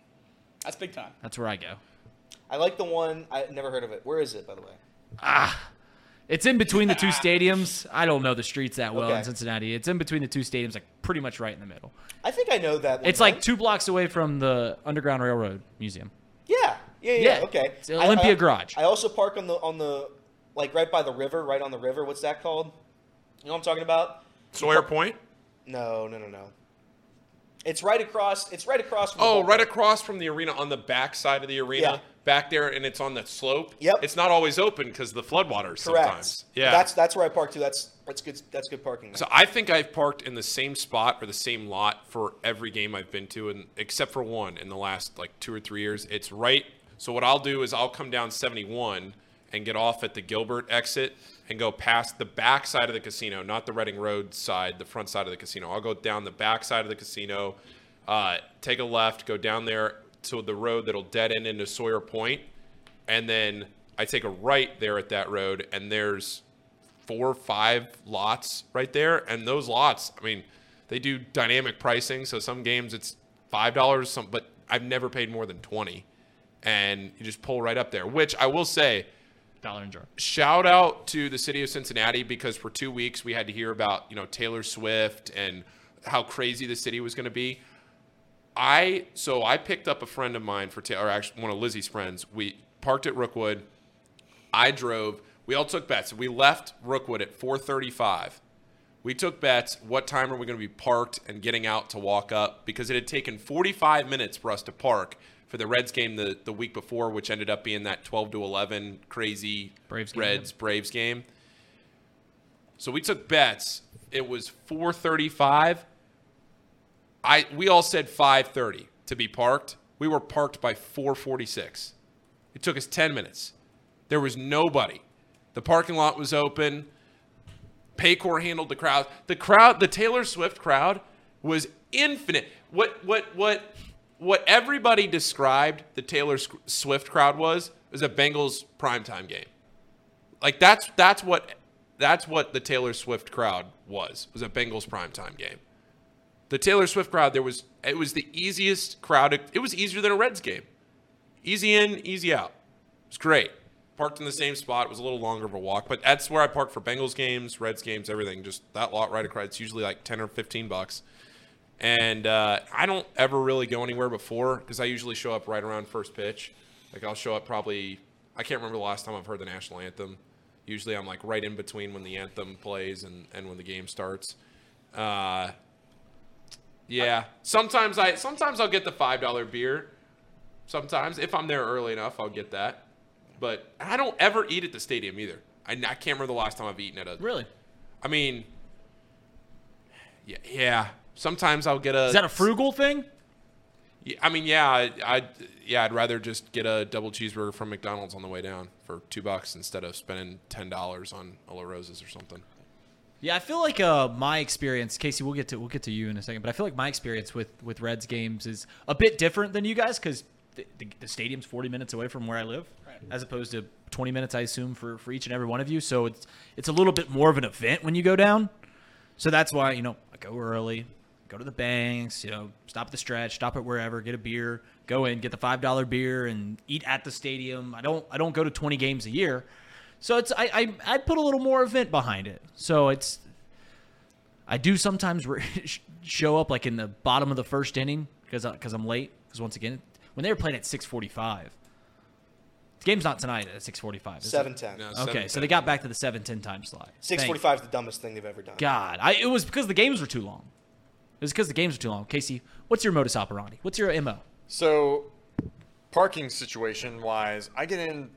That's big time. That's where I go. I like the one. I never heard of it. Where is it, by the way? Ah, It's in between the two [LAUGHS] stadiums. I don't know the streets that well in Cincinnati. It's in between the two stadiums, like pretty much right in the middle. I think I know that. One It's like two blocks away from the Underground Railroad Museum. Yeah, yeah, yeah. Yeah. Okay. It's Olympia I, I, Garage. I also park on the on the like right by the river, right on the river. What's that called? You know what I'm talking about? Sawyer Point. No, no, no, no. It's right across. It's right across. From Oh, ballpark. right across from the arena on the back side of the arena, Yeah. Back there, and it's on the slope. Yep. It's not always open because the floodwaters Correct. sometimes. Yeah. That's that's where I park too. That's that's good. That's good parking. there. So I think I've parked in the same spot or the same lot for every game I've been to, and except for one in the last like two or three years. It's right. So what I'll do is I'll come down 71 and get off at the Gilbert exit and go past the back side of the casino, not the Reading Road side, the front side of the casino. I'll go down the back side of the casino, uh, take a left, go down there to the road that'll dead end into Sawyer Point, and then I take a right there at that road, and there's four or five lots right there and those lots i mean they do dynamic pricing so some games it's five dollars some but i've never paid more than 20 and you just pull right up there which i will say Dollar and jar. shout out to the city of cincinnati because for two weeks we had to hear about you know taylor swift and how crazy the city was going to be. I so I picked up a friend of mine for ta- or actually one of Lizzie's friends. We parked at Rookwood. I drove. We all took bets. We left Rookwood at 4:35. We took bets. What time are we going to be parked and getting out to walk up? Because it had taken 45 minutes for us to park for the Reds game the, the week before, which ended up being that 12 to 11 crazy Braves game. Reds Braves game. So we took bets. It was 4:35. I we all said 5:30 to be parked. We were parked by 4:46. It took us 10 minutes. There was nobody. The parking lot was open. Paycor handled the crowd. The crowd, the Taylor Swift crowd was infinite. What what what what everybody described the Taylor Swift crowd was was a Bengals primetime game. Like that's that's what that's what the Taylor Swift crowd was. Was a Bengals primetime game. The Taylor Swift crowd there was it was the easiest crowd. It was easier than a Reds game. Easy in, easy out. It was great. Parked in the same spot. It was a little longer of a walk, but that's where I park for Bengals games, Reds games, everything. Just that lot right across. It's usually like ten or fifteen bucks. And uh, I don't ever really go anywhere before because I usually show up right around first pitch. Like I'll show up probably. I can't remember the last time I've heard the national anthem. Usually I'm like right in between when the anthem plays and, and when the game starts. Uh, yeah. Sometimes I sometimes I'll get the five dollar beer. Sometimes if I'm there early enough, I'll get that. But I don't ever eat at the stadium either. I, I can't remember the last time I've eaten at a. Really? I mean, yeah, yeah. Sometimes I'll get a. Is that a frugal thing? Yeah, I mean, yeah, I, I, yeah, I'd rather just get a double cheeseburger from McDonald's on the way down for two bucks instead of spending ten dollars on a LaRosa's or something. Yeah, I feel like uh, my experience, Casey. We'll get to we'll get to you in a second, but I feel like my experience with with Reds games is a bit different than you guys because the, the, the stadium's 40 minutes away from where I live, as opposed to 20 minutes, I assume, for for each and every one of you. So it's it's a little bit more of an event when you go down. So that's why you know I go early, go to the banks, you know, stop at the stretch, stop at wherever, get a beer, go in, get the five dollar beer, and eat at the stadium. I don't I don't go to 20 games a year. So it's I, I I'd put a little more event behind it. So it's I do sometimes re- [LAUGHS] show up like in the bottom of the first inning because because uh, I'm late. Because once again, when they were playing at 6:45, the game's not tonight at 6:45. is it? Seven ten. No, Okay, so they got back to the 7:10 time slot. 6:45 is the dumbest thing they've ever done. God, I, it was because the games were too long. It was because the games were too long. Casey, what's your modus operandi? What's your mo? So, parking situation wise, I get in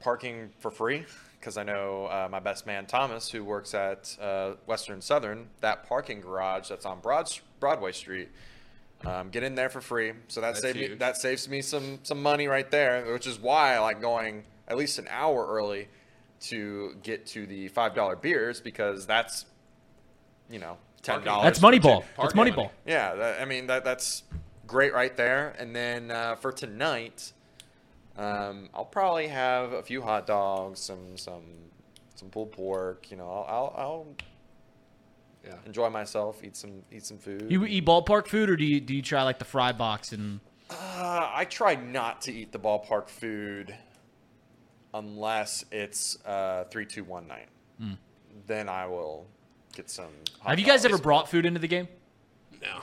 parking for free because I know uh, my best man Thomas, who works at uh, Western Southern, that parking garage that's on Broad Broadway Street. Um, get in there for free, so that That's saves me that saves me some some money right there, which is why I like going at least an hour early to get to the five dollar beers because that's you know ten dollars. That's Moneyball. That's Parking money. Moneyball. Yeah, that, I mean that that's great right there. And then uh, for tonight, um, I'll probably have a few hot dogs, some some some pulled pork. You know, I'll I'll, I'll Yeah. enjoy myself, eat some eat some food. You eat ballpark food, or do you do you try like the fry box and? Uh, I try not to eat the ballpark food unless it's uh, three two one night. Then I will get some. hot. Have you guys ever brought food into the game? No.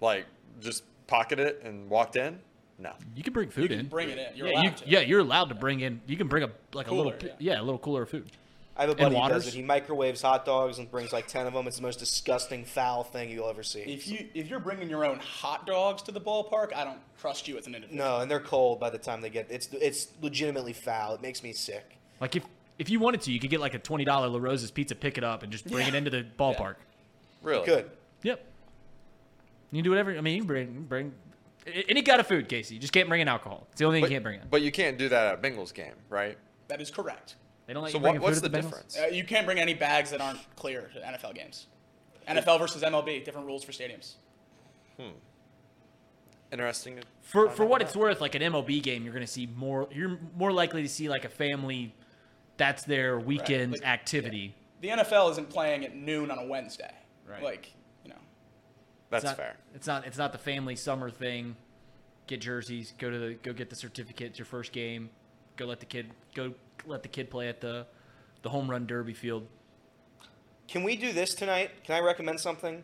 like just pocket it and walked in? No. You can bring food can in. bring it in. You're yeah, allowed you, to. yeah, you're allowed to bring in. You can bring a like a little yeah. yeah. a little cooler of food. I have a buddy who does it. He microwaves hot dogs and brings like ten of them. It's the most disgusting, foul thing you'll ever see. If you if you're bringing your own hot dogs to the ballpark, I don't trust you as an individual. no, and they're cold by the time they get. It's it's legitimately foul. It makes me sick. Like if if you wanted to, you could get like a twenty dollar LaRosa's pizza, pick it up, and just bring it into the ballpark. Really? Good. Yep. You can do whatever. I mean, you can bring bring a- any kind of food, Casey. You just can't bring in alcohol. It's the only thing But, you can't bring in. but you can't do that at a Bengals game, right? That is correct. They don't let So you bring what, what's food the the difference? Uh, you can't bring any bags that aren't clear to NFL games. NFL versus MLB, different rules for stadiums. Hmm. Interesting. For for what about. it's worth, like an MLB game, you're going to see more. You're more likely to see like a family. That's their weekend like- activity. The NFL isn't playing at noon on a Wednesday. Right. Like, you know. That's it's not, fair. It's not. It's not the family summer thing. Get jerseys. Go to the. Go get the certificate. It's your first game. Go let the kid. Go let the kid play at the, the home run derby field. Can we do this tonight? Can I recommend something?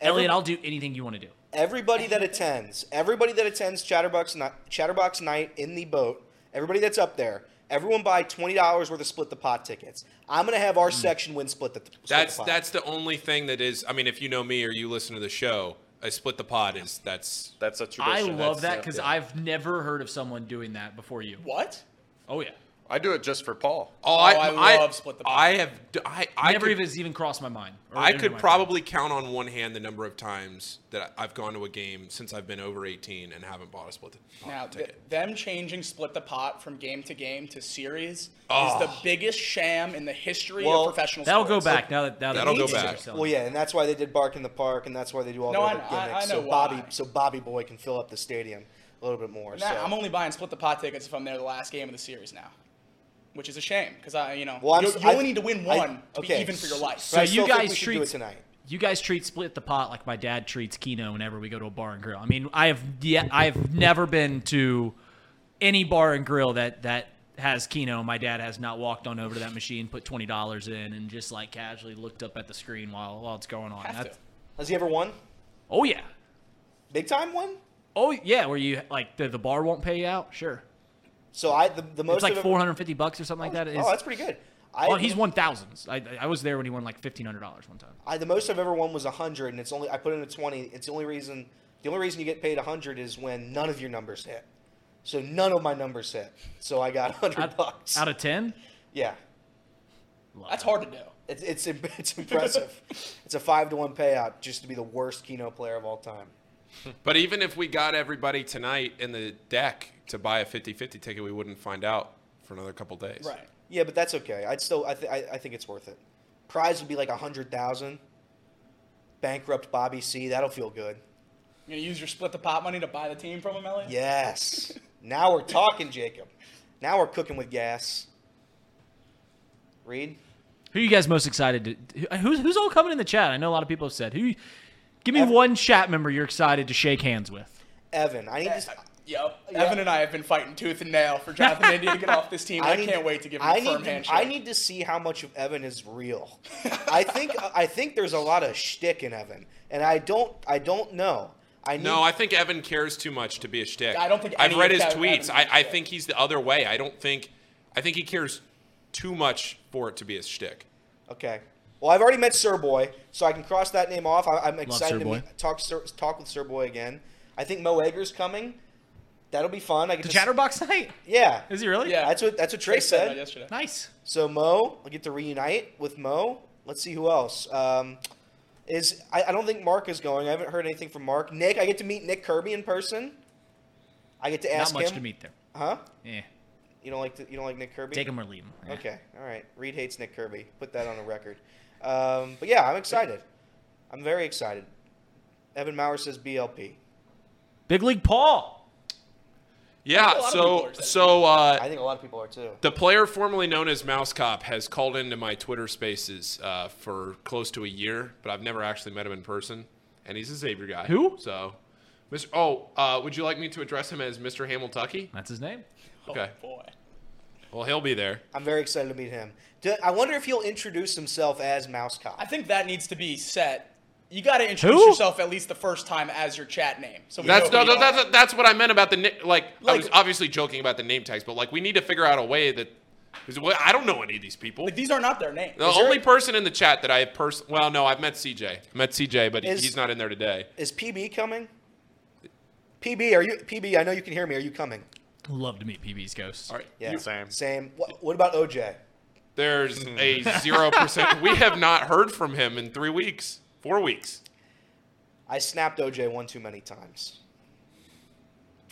Elliot, I'll do anything you want to do. everybody that attends, everybody that attends Chatterbox Night, Chatterbox Night in the boat, everybody that's up there, everyone buy twenty dollars worth of split the pot tickets. I'm gonna have our mm. section win split the. Split That's the pot. that's the only thing that is. I mean, if you know me or you listen to the show, I split the pot is that's That's a tradition. I love that because yeah. I've never heard of someone doing that before you. What? Oh yeah, I do it just for Paul. Oh, oh I love split the pod. I have. I, I never could, even has even crossed my mind. I could my probably count on one hand the number of times that I- I've gone to a game since I've been over 18 and haven't bought a split the pod Now, th- them changing split the pot from game to game to series Oh. is the biggest sham in the history Well, of professional sports. That'll go sports. back now that now that That'll the go back. Well, yeah, and that's why they did Bark in the Park, and that's why they do all No, the other I- gimmicks. I know so Bobby, so Bobby Boy can fill up the stadium a little bit more. Now, so. I'm only buying split the pot tickets if I'm there the last game of the series now, which is a shame because I, you know, Well, you, you only need to win I- one to okay. be even for your life. But I So you guys treat tonight. You guys treat split the pot like my dad treats Keno whenever we go to a bar and grill. I mean, I have yet I have never been to any bar and grill that that has Keno. My dad has not walked on over to that machine, put twenty dollars in, and just like casually looked up at the screen while while it's going on. Have to. Has he ever won? oh yeah, Big time one? oh yeah. Where you like the, the bar won't pay you out? Sure, So I the, the most it's like four hundred fifty bucks or something like that. Oh, that's pretty good. I, Well, he's won thousands. I I was there when he won like fifteen hundred dollars one time. I, the most I've ever won was a hundred, and it's only I put in a twenty. It's the only reason. The only reason you get paid a hundred is when none of your numbers hit. So none of my numbers hit. So I got hundred bucks. out of ten, yeah, That's hard to do. it's it's [LAUGHS] it's impressive. it's a five to one payout just to be the worst Keno player of all time. But even if we got everybody tonight in the deck to buy a 50-50 ticket, we wouldn't find out for another couple days. Right. Yeah, but that's okay. I'd still I, th- I, I think it's worth it. Prize would be like a hundred thousand. Bankrupt Bobby C. That'll feel good. You're gonna use your split the pot money to buy the team from him, Elliot? Yes. now we're talking, Jacob. Now we're cooking with gas. Reed. Who are you guys most excited to? Who's who's all coming in the chat? I know a lot of people have said. Who? Give me Evan- one chat member you're excited to shake hands with. Evan. I need to. Yep. Yeah. Evan and I have been fighting tooth and nail for Jonathan India to get off this team. [LAUGHS] I, need- can't wait to give him I a firm need to, handshake. I need to see how much of Evan is real. I think I think there's a lot of shtick in Evan, and I don't I don't know. I need, No, I think Evan cares too much to be a shtick. I don't think I've read his tweets. I, is I, a I shtick. think he's the other way. I don't think. I think he cares too much for it to be a shtick. Okay. Well, I've already met Sir Boy, so I can cross that name off. I, I'm excited Sir to meet, talk Sir, talk with Sir Boy again. I think Mo Egger's coming. That'll be fun. I get To to Chatterbox night? Yeah. Is he really? Yeah. That's what that's what Trey Trey said that said. yesterday. Nice. So Mo, I get to reunite with Mo. Let's see who else. Um, is I, I don't think Mark is going. I haven't heard anything from Mark. Nick, I get to meet Nick Kirby in person. I get to ask him. Not much him. to meet there. Huh? Yeah. You don't like the, you don't like Nick Kirby? Take him or leave him. Yeah. Okay. All right. Reed hates Nick Kirby. Put that on a record. Um, but yeah, I'm excited. I'm very excited. Evan Maurer says BLP. Big League Paul. Yeah. lot of people So so uh, I think a lot of people are too. the player formerly known as Mouse Cop has called into my Twitter Spaces uh, for close to a year, but I've never actually met him in person, and he's a Xavier guy. Who? So, Mr. Oh, uh, would you like me to address him as Mr. Hamiltucky? That's his name. Okay. Oh, boy. Well, he'll be there. I'm very excited to meet him. Do, I wonder if he'll introduce himself as Mouse Cop. I think that needs to be set. You got to introduce Who? yourself at least the first time as your chat name. So That's no, who no, that's that's what I meant about the ni- like. I was obviously joking about the name tags, but like we need to figure out a way that. 'cause, well, I don't know any of these people. Like these are not their names. The there- only person in the chat that I have person. Well, no, I've met CJ. I met CJ, but Is- he's not in there today. Is PB coming? PB, are you PB? I know you can hear me. Are you coming? Love to meet PB's ghost. All right. Yeah. Same. Same. What, what about OJ? There's a zero percent. We have not heard from him in three weeks, four weeks. I snapped OJ one too many times.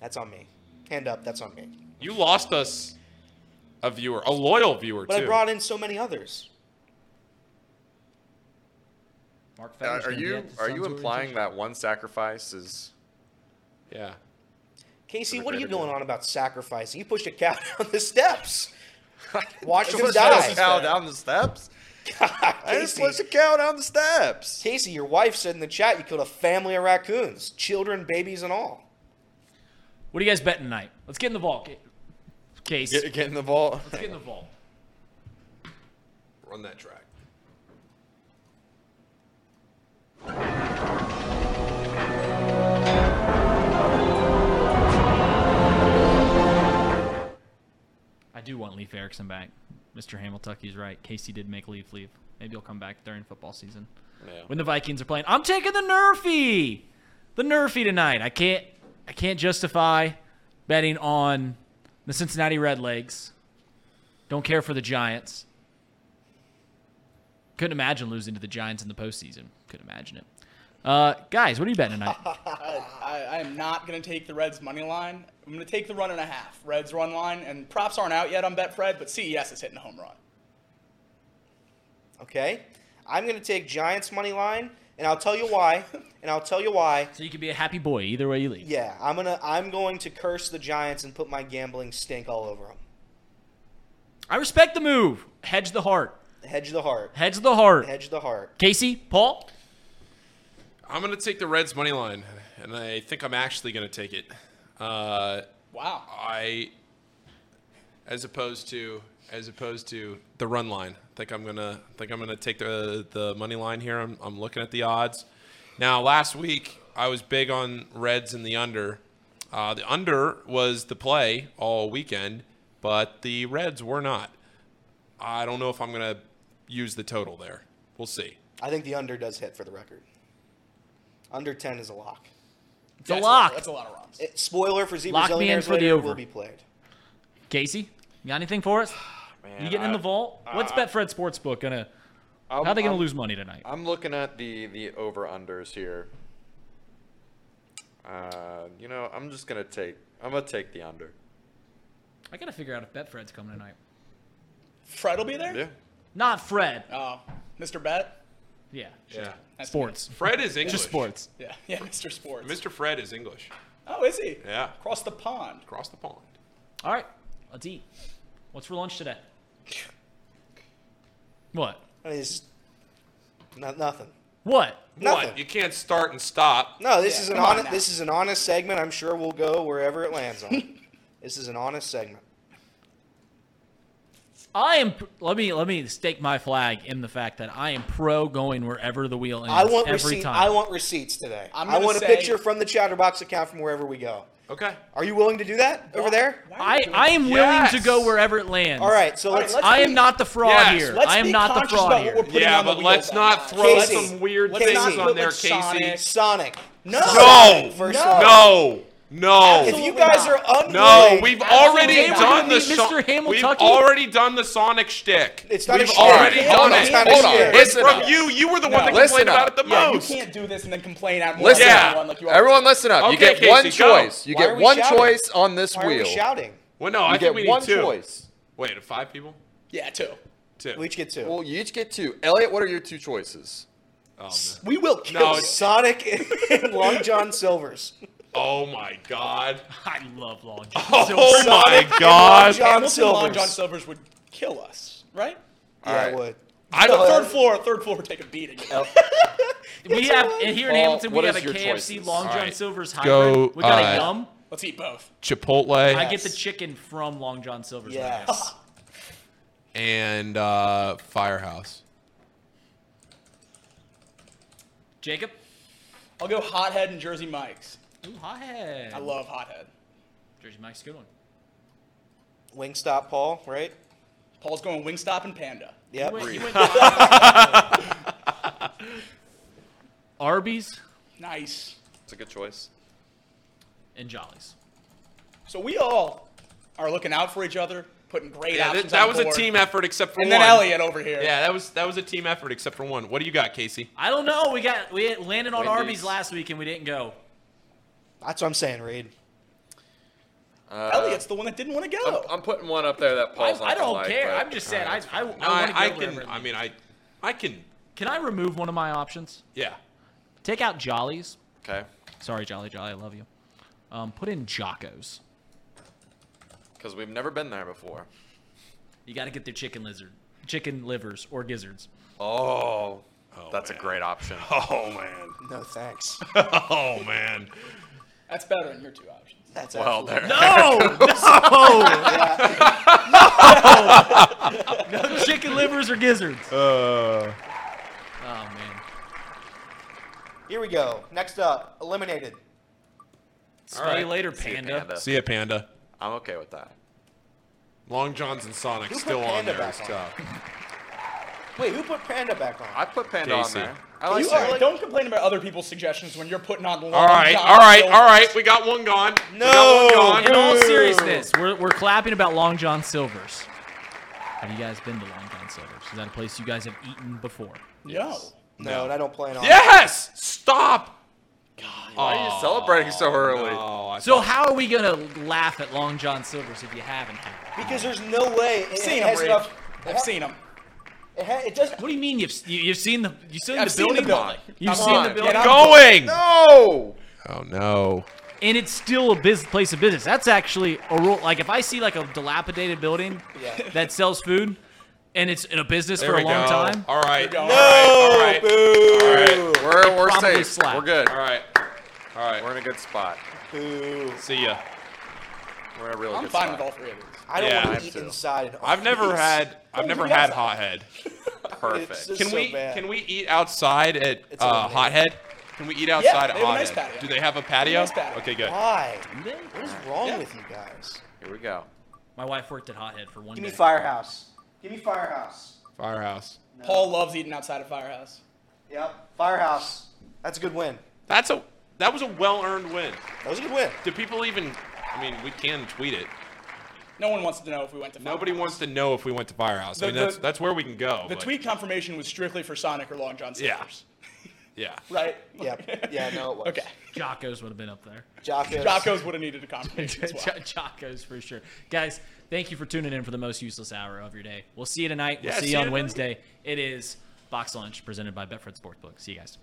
That's on me. Hand up. That's on me. You lost us a viewer, a loyal viewer too. But too. I brought in so many others. Mark Uh, are you are you implying that one sacrifice is? yeah. Casey, what are you going on about sacrificing? You pushed a cow [LAUGHS] down the steps. [LAUGHS] Watch him die. a cow down the steps. God, I just flushed a cow down the steps. Casey, your wife said in the chat you killed a family of raccoons, children, babies, and all. What are you guys betting tonight? Let's get in the vault, Casey. Get, get in the vault. Let's get in the vault. Run that track. I do want Leaf Erickson back. Mr. Hamiltucky's right. Casey did make Leaf leave. Maybe he'll come back during football season Yeah. when the Vikings are playing. I'm taking the Nerfy, the Nerfy tonight. I can't, I can't justify betting on the Cincinnati Redlegs. Don't care for the Giants. Couldn't imagine losing to the Giants in the postseason. Couldn't imagine it. Uh, guys, what are you betting tonight? I, [LAUGHS] I, I am not going to take the Reds money line. I'm going to take the run and a half. Reds run line, and props aren't out yet on Betfred, but CES is hitting a home run. Okay. I'm going to take Giants money line, and I'll tell you why. [LAUGHS] And I'll tell you why. so you can be a happy boy either way you leave. Yeah, I'm gonna I'm going to curse the Giants and put my gambling stink all over them. I respect the move. Hedge the heart. Hedge the heart. Hedge the heart. Hedge the heart. Casey, Paul. I'm going to take the Reds money line, and I think I'm actually going to take it. Uh, Wow. I, as opposed to as opposed to the run line, I think I'm gonna think I'm gonna take the the money line here. I'm, I'm looking at the odds. Now, last week I was big on Reds and the under. Uh, the under was the play all weekend, but the Reds were not. I don't know if I'm gonna use the total there. We'll see. I think the under does hit for the record. Under 10 is a lock. It's a That's lock. That's a lot of runs. It, spoiler for Z Lock me in Brazilianaires for the over. will be played. Casey, you got anything for us? [SIGHS] Man, You getting in the vault? What's I- Betfred Sportsbook gonna? I'm- How are they gonna I'm- lose money tonight? I'm looking at the the over unders here. Uh, you know, I'm just gonna take. I'm gonna take the under. I gotta figure out if Betfred's coming tonight. Fred will be there? Yeah. Not Fred. Oh, Mr. Bet? Yeah. Yeah. That's Sports. Fred is English. Just sports. Yeah, yeah, [LAUGHS] Mr. Sports. Mr. Fred is English. Oh, is he? Yeah. Across the pond. Across the pond. All right. Let's eat. What's for lunch today? What? I mean, it's not, nothing. What? Nothing. What? You can't start and stop. No, this Yeah, is an come on honest. now. This is an honest segment. I'm sure we'll go wherever it lands on. [LAUGHS] this is an honest segment. I am. Let me let me stake my flag in the fact that I am pro going wherever the wheel ends I want every receipt. time. I want receipts today. I'm I gonna want a picture from the Chatterbox account from wherever we go. Okay. Are you willing to do that over there? I, I am willing to go wherever it lands. All right. So All right, let's. let's I be- am not the fraud Yes, here. Let's I am be not the conscious fraud about here. what we're putting Yeah, on the but let's not throw Casey, some weird Casey, things on there, Casey. Sonic. Sonic. No. No. For No. Sure. No. No. If you guys not. are unwilling, No, we've Absolutely already not. done the Mr. so- Hamiltucky? We've already done the Sonic shtick. It's not a we've shtick. already Hold done on, it. It's hold on. shtick. It's Listen from up. you. You were the No. one that Listen complained about it the Yeah, you can't do this and then complain out more Listen than up. everyone like you are. Everyone, listen up. you Okay, get one Casey, go. choice. You Why are get we one shouting? choice on this Why are wheel. we shouting? Well, no, You I get think we need one two. choice. Wait, five people? Yeah, two. Two. We each get two. Well, you each get two. Elliot, what are your two choices? Oh, no. We will kill No, you. it's- Sonic and Long John Silver's. Oh my God. [LAUGHS] I love Long John. Silvers. Oh John. my Long God. John Hamilton Long Silver's. John Silver's would kill us, right? Yeah, Alright. it would. I The don't. third floor, third floor would take a beating. [LAUGHS] We have and here in Paul, Hamilton what we have a is your KFC choices? Long John All right. Silver's Go, we got uh, a yum. Let's eat both. Chipotle I get the chicken from Long John Silver's. Yes. and uh, Firehouse. Jacob. I'll go Hothead and Jersey Mike's. Ooh, hothead. I love Hothead. Jersey Mike's a good one. Wingstop Paul, right? Paul's going Wingstop and Panda. Yep. You went- you went- [LAUGHS] Arby's Nice. It's a good choice. and Jollies. So we all are looking out for each other, putting great Yeah, options that, that on was the a board. team effort except for one. And one. then Elliot over here. Yeah, that was that was a team effort except for one. What do you got, Casey? I don't know. We got we landed on Wendy's. Arby's last week and we didn't go. That's what I'm saying, Reed. Uh, Elliot's the one that didn't want to go. I'm, I'm putting one up there that I, not I don't like, care. but- I'm just saying. I I, I, No, want I, to I can. I mean, I, I can. Can I remove one of my options? Yeah. Take out Jollies. Okay. Sorry, Jolly Jolly, I love you. Um, put in Jocko's. Because we've never been there before. You got to get their chicken lizard, chicken livers or gizzards. Oh, Oh, that's man. a great option. [LAUGHS] Oh man. No thanks. [LAUGHS] Oh man. That's better than your two options. That's Well, there. No, [LAUGHS] [LAUGHS] no, no chicken livers or gizzards. Uh. Oh man. Here we go. Next up, eliminated. Smell right. you later, See you, panda. Panda. See ya, Panda. I'm okay with that. Long Johns and Sonic Who put still on there. there is back on? tough. Wait, who put Panda back on? I put Panda on Casey. there. I like You, Sonic. all right, don't complain about other people's suggestions when you're putting on long All right, John all right, Silver. all right. We got one gone. No. got one In all seriousness, we're, we're clapping about Long John Silver's. Have you guys been to Long John Silver's? Is that a place you guys have eaten before? No. no, and I don't plan on. Yes! Stop! Why are you celebrating so early? Oh, I So thought- how are we gonna laugh at Long John Silver's if you haven't had it? Because there's no way it, Seen it them, has Reed. enough. I've seen them. It, ha- it does. What do you mean you've you, you've seen the you've seen I've the seen building? the building. You've Come seen on, the get building, out. going. No. Oh no. and it's still a biz- place of business. That's actually a rule. Like if I see like a dilapidated building Yeah. that sells food, and it's in a business There for we a long go. time, All right. No, right. All right. boo. All right. We're, we're probably safe. slap. We're good. All right. All right. We're in a good spot. Boo. See ya. We're in a really I'm good fine spot. with all three of these. I don't Yeah, want to eat have to. inside. An I've never office. had. I've never had outside. Hothead. [LAUGHS] Perfect. Can so we? bad. Can we eat outside at uh, eliminated. Hothead? Can we eat outside at they have nice Hothead? patio. Do they have a patio? nice patio. Okay, good. Why? What is wrong Yeah. with you guys? Here we go. my wife worked at Hothead for one Give me. Firehouse. Give me Firehouse. Firehouse. Paul loves eating outside of Firehouse. Yep. Firehouse. That's a good win. That's a. That was a well-earned win. That was a good win. Do people even? I mean, we can tweet it. No one wants to know if we went to Firehouse. Nobody wants to know if we went to Firehouse. I mean, that's the- that's where we can go. The but- tweet confirmation was strictly for Sonic or Long John Silver's. Yeah. [LAUGHS] Right? Yep. Yeah, no, it was. Okay. Jocko's would have been up there. Jocko's. Jocko's would have needed a confirmation as [LAUGHS] well. Jocko's for sure. Guys, thank you for tuning in for the most useless hour of your day. We'll see you tonight. We'll Yeah, see see you you on tonight. Wednesday. It is Box'd Lunch presented by Betfred Sportsbook. See you guys.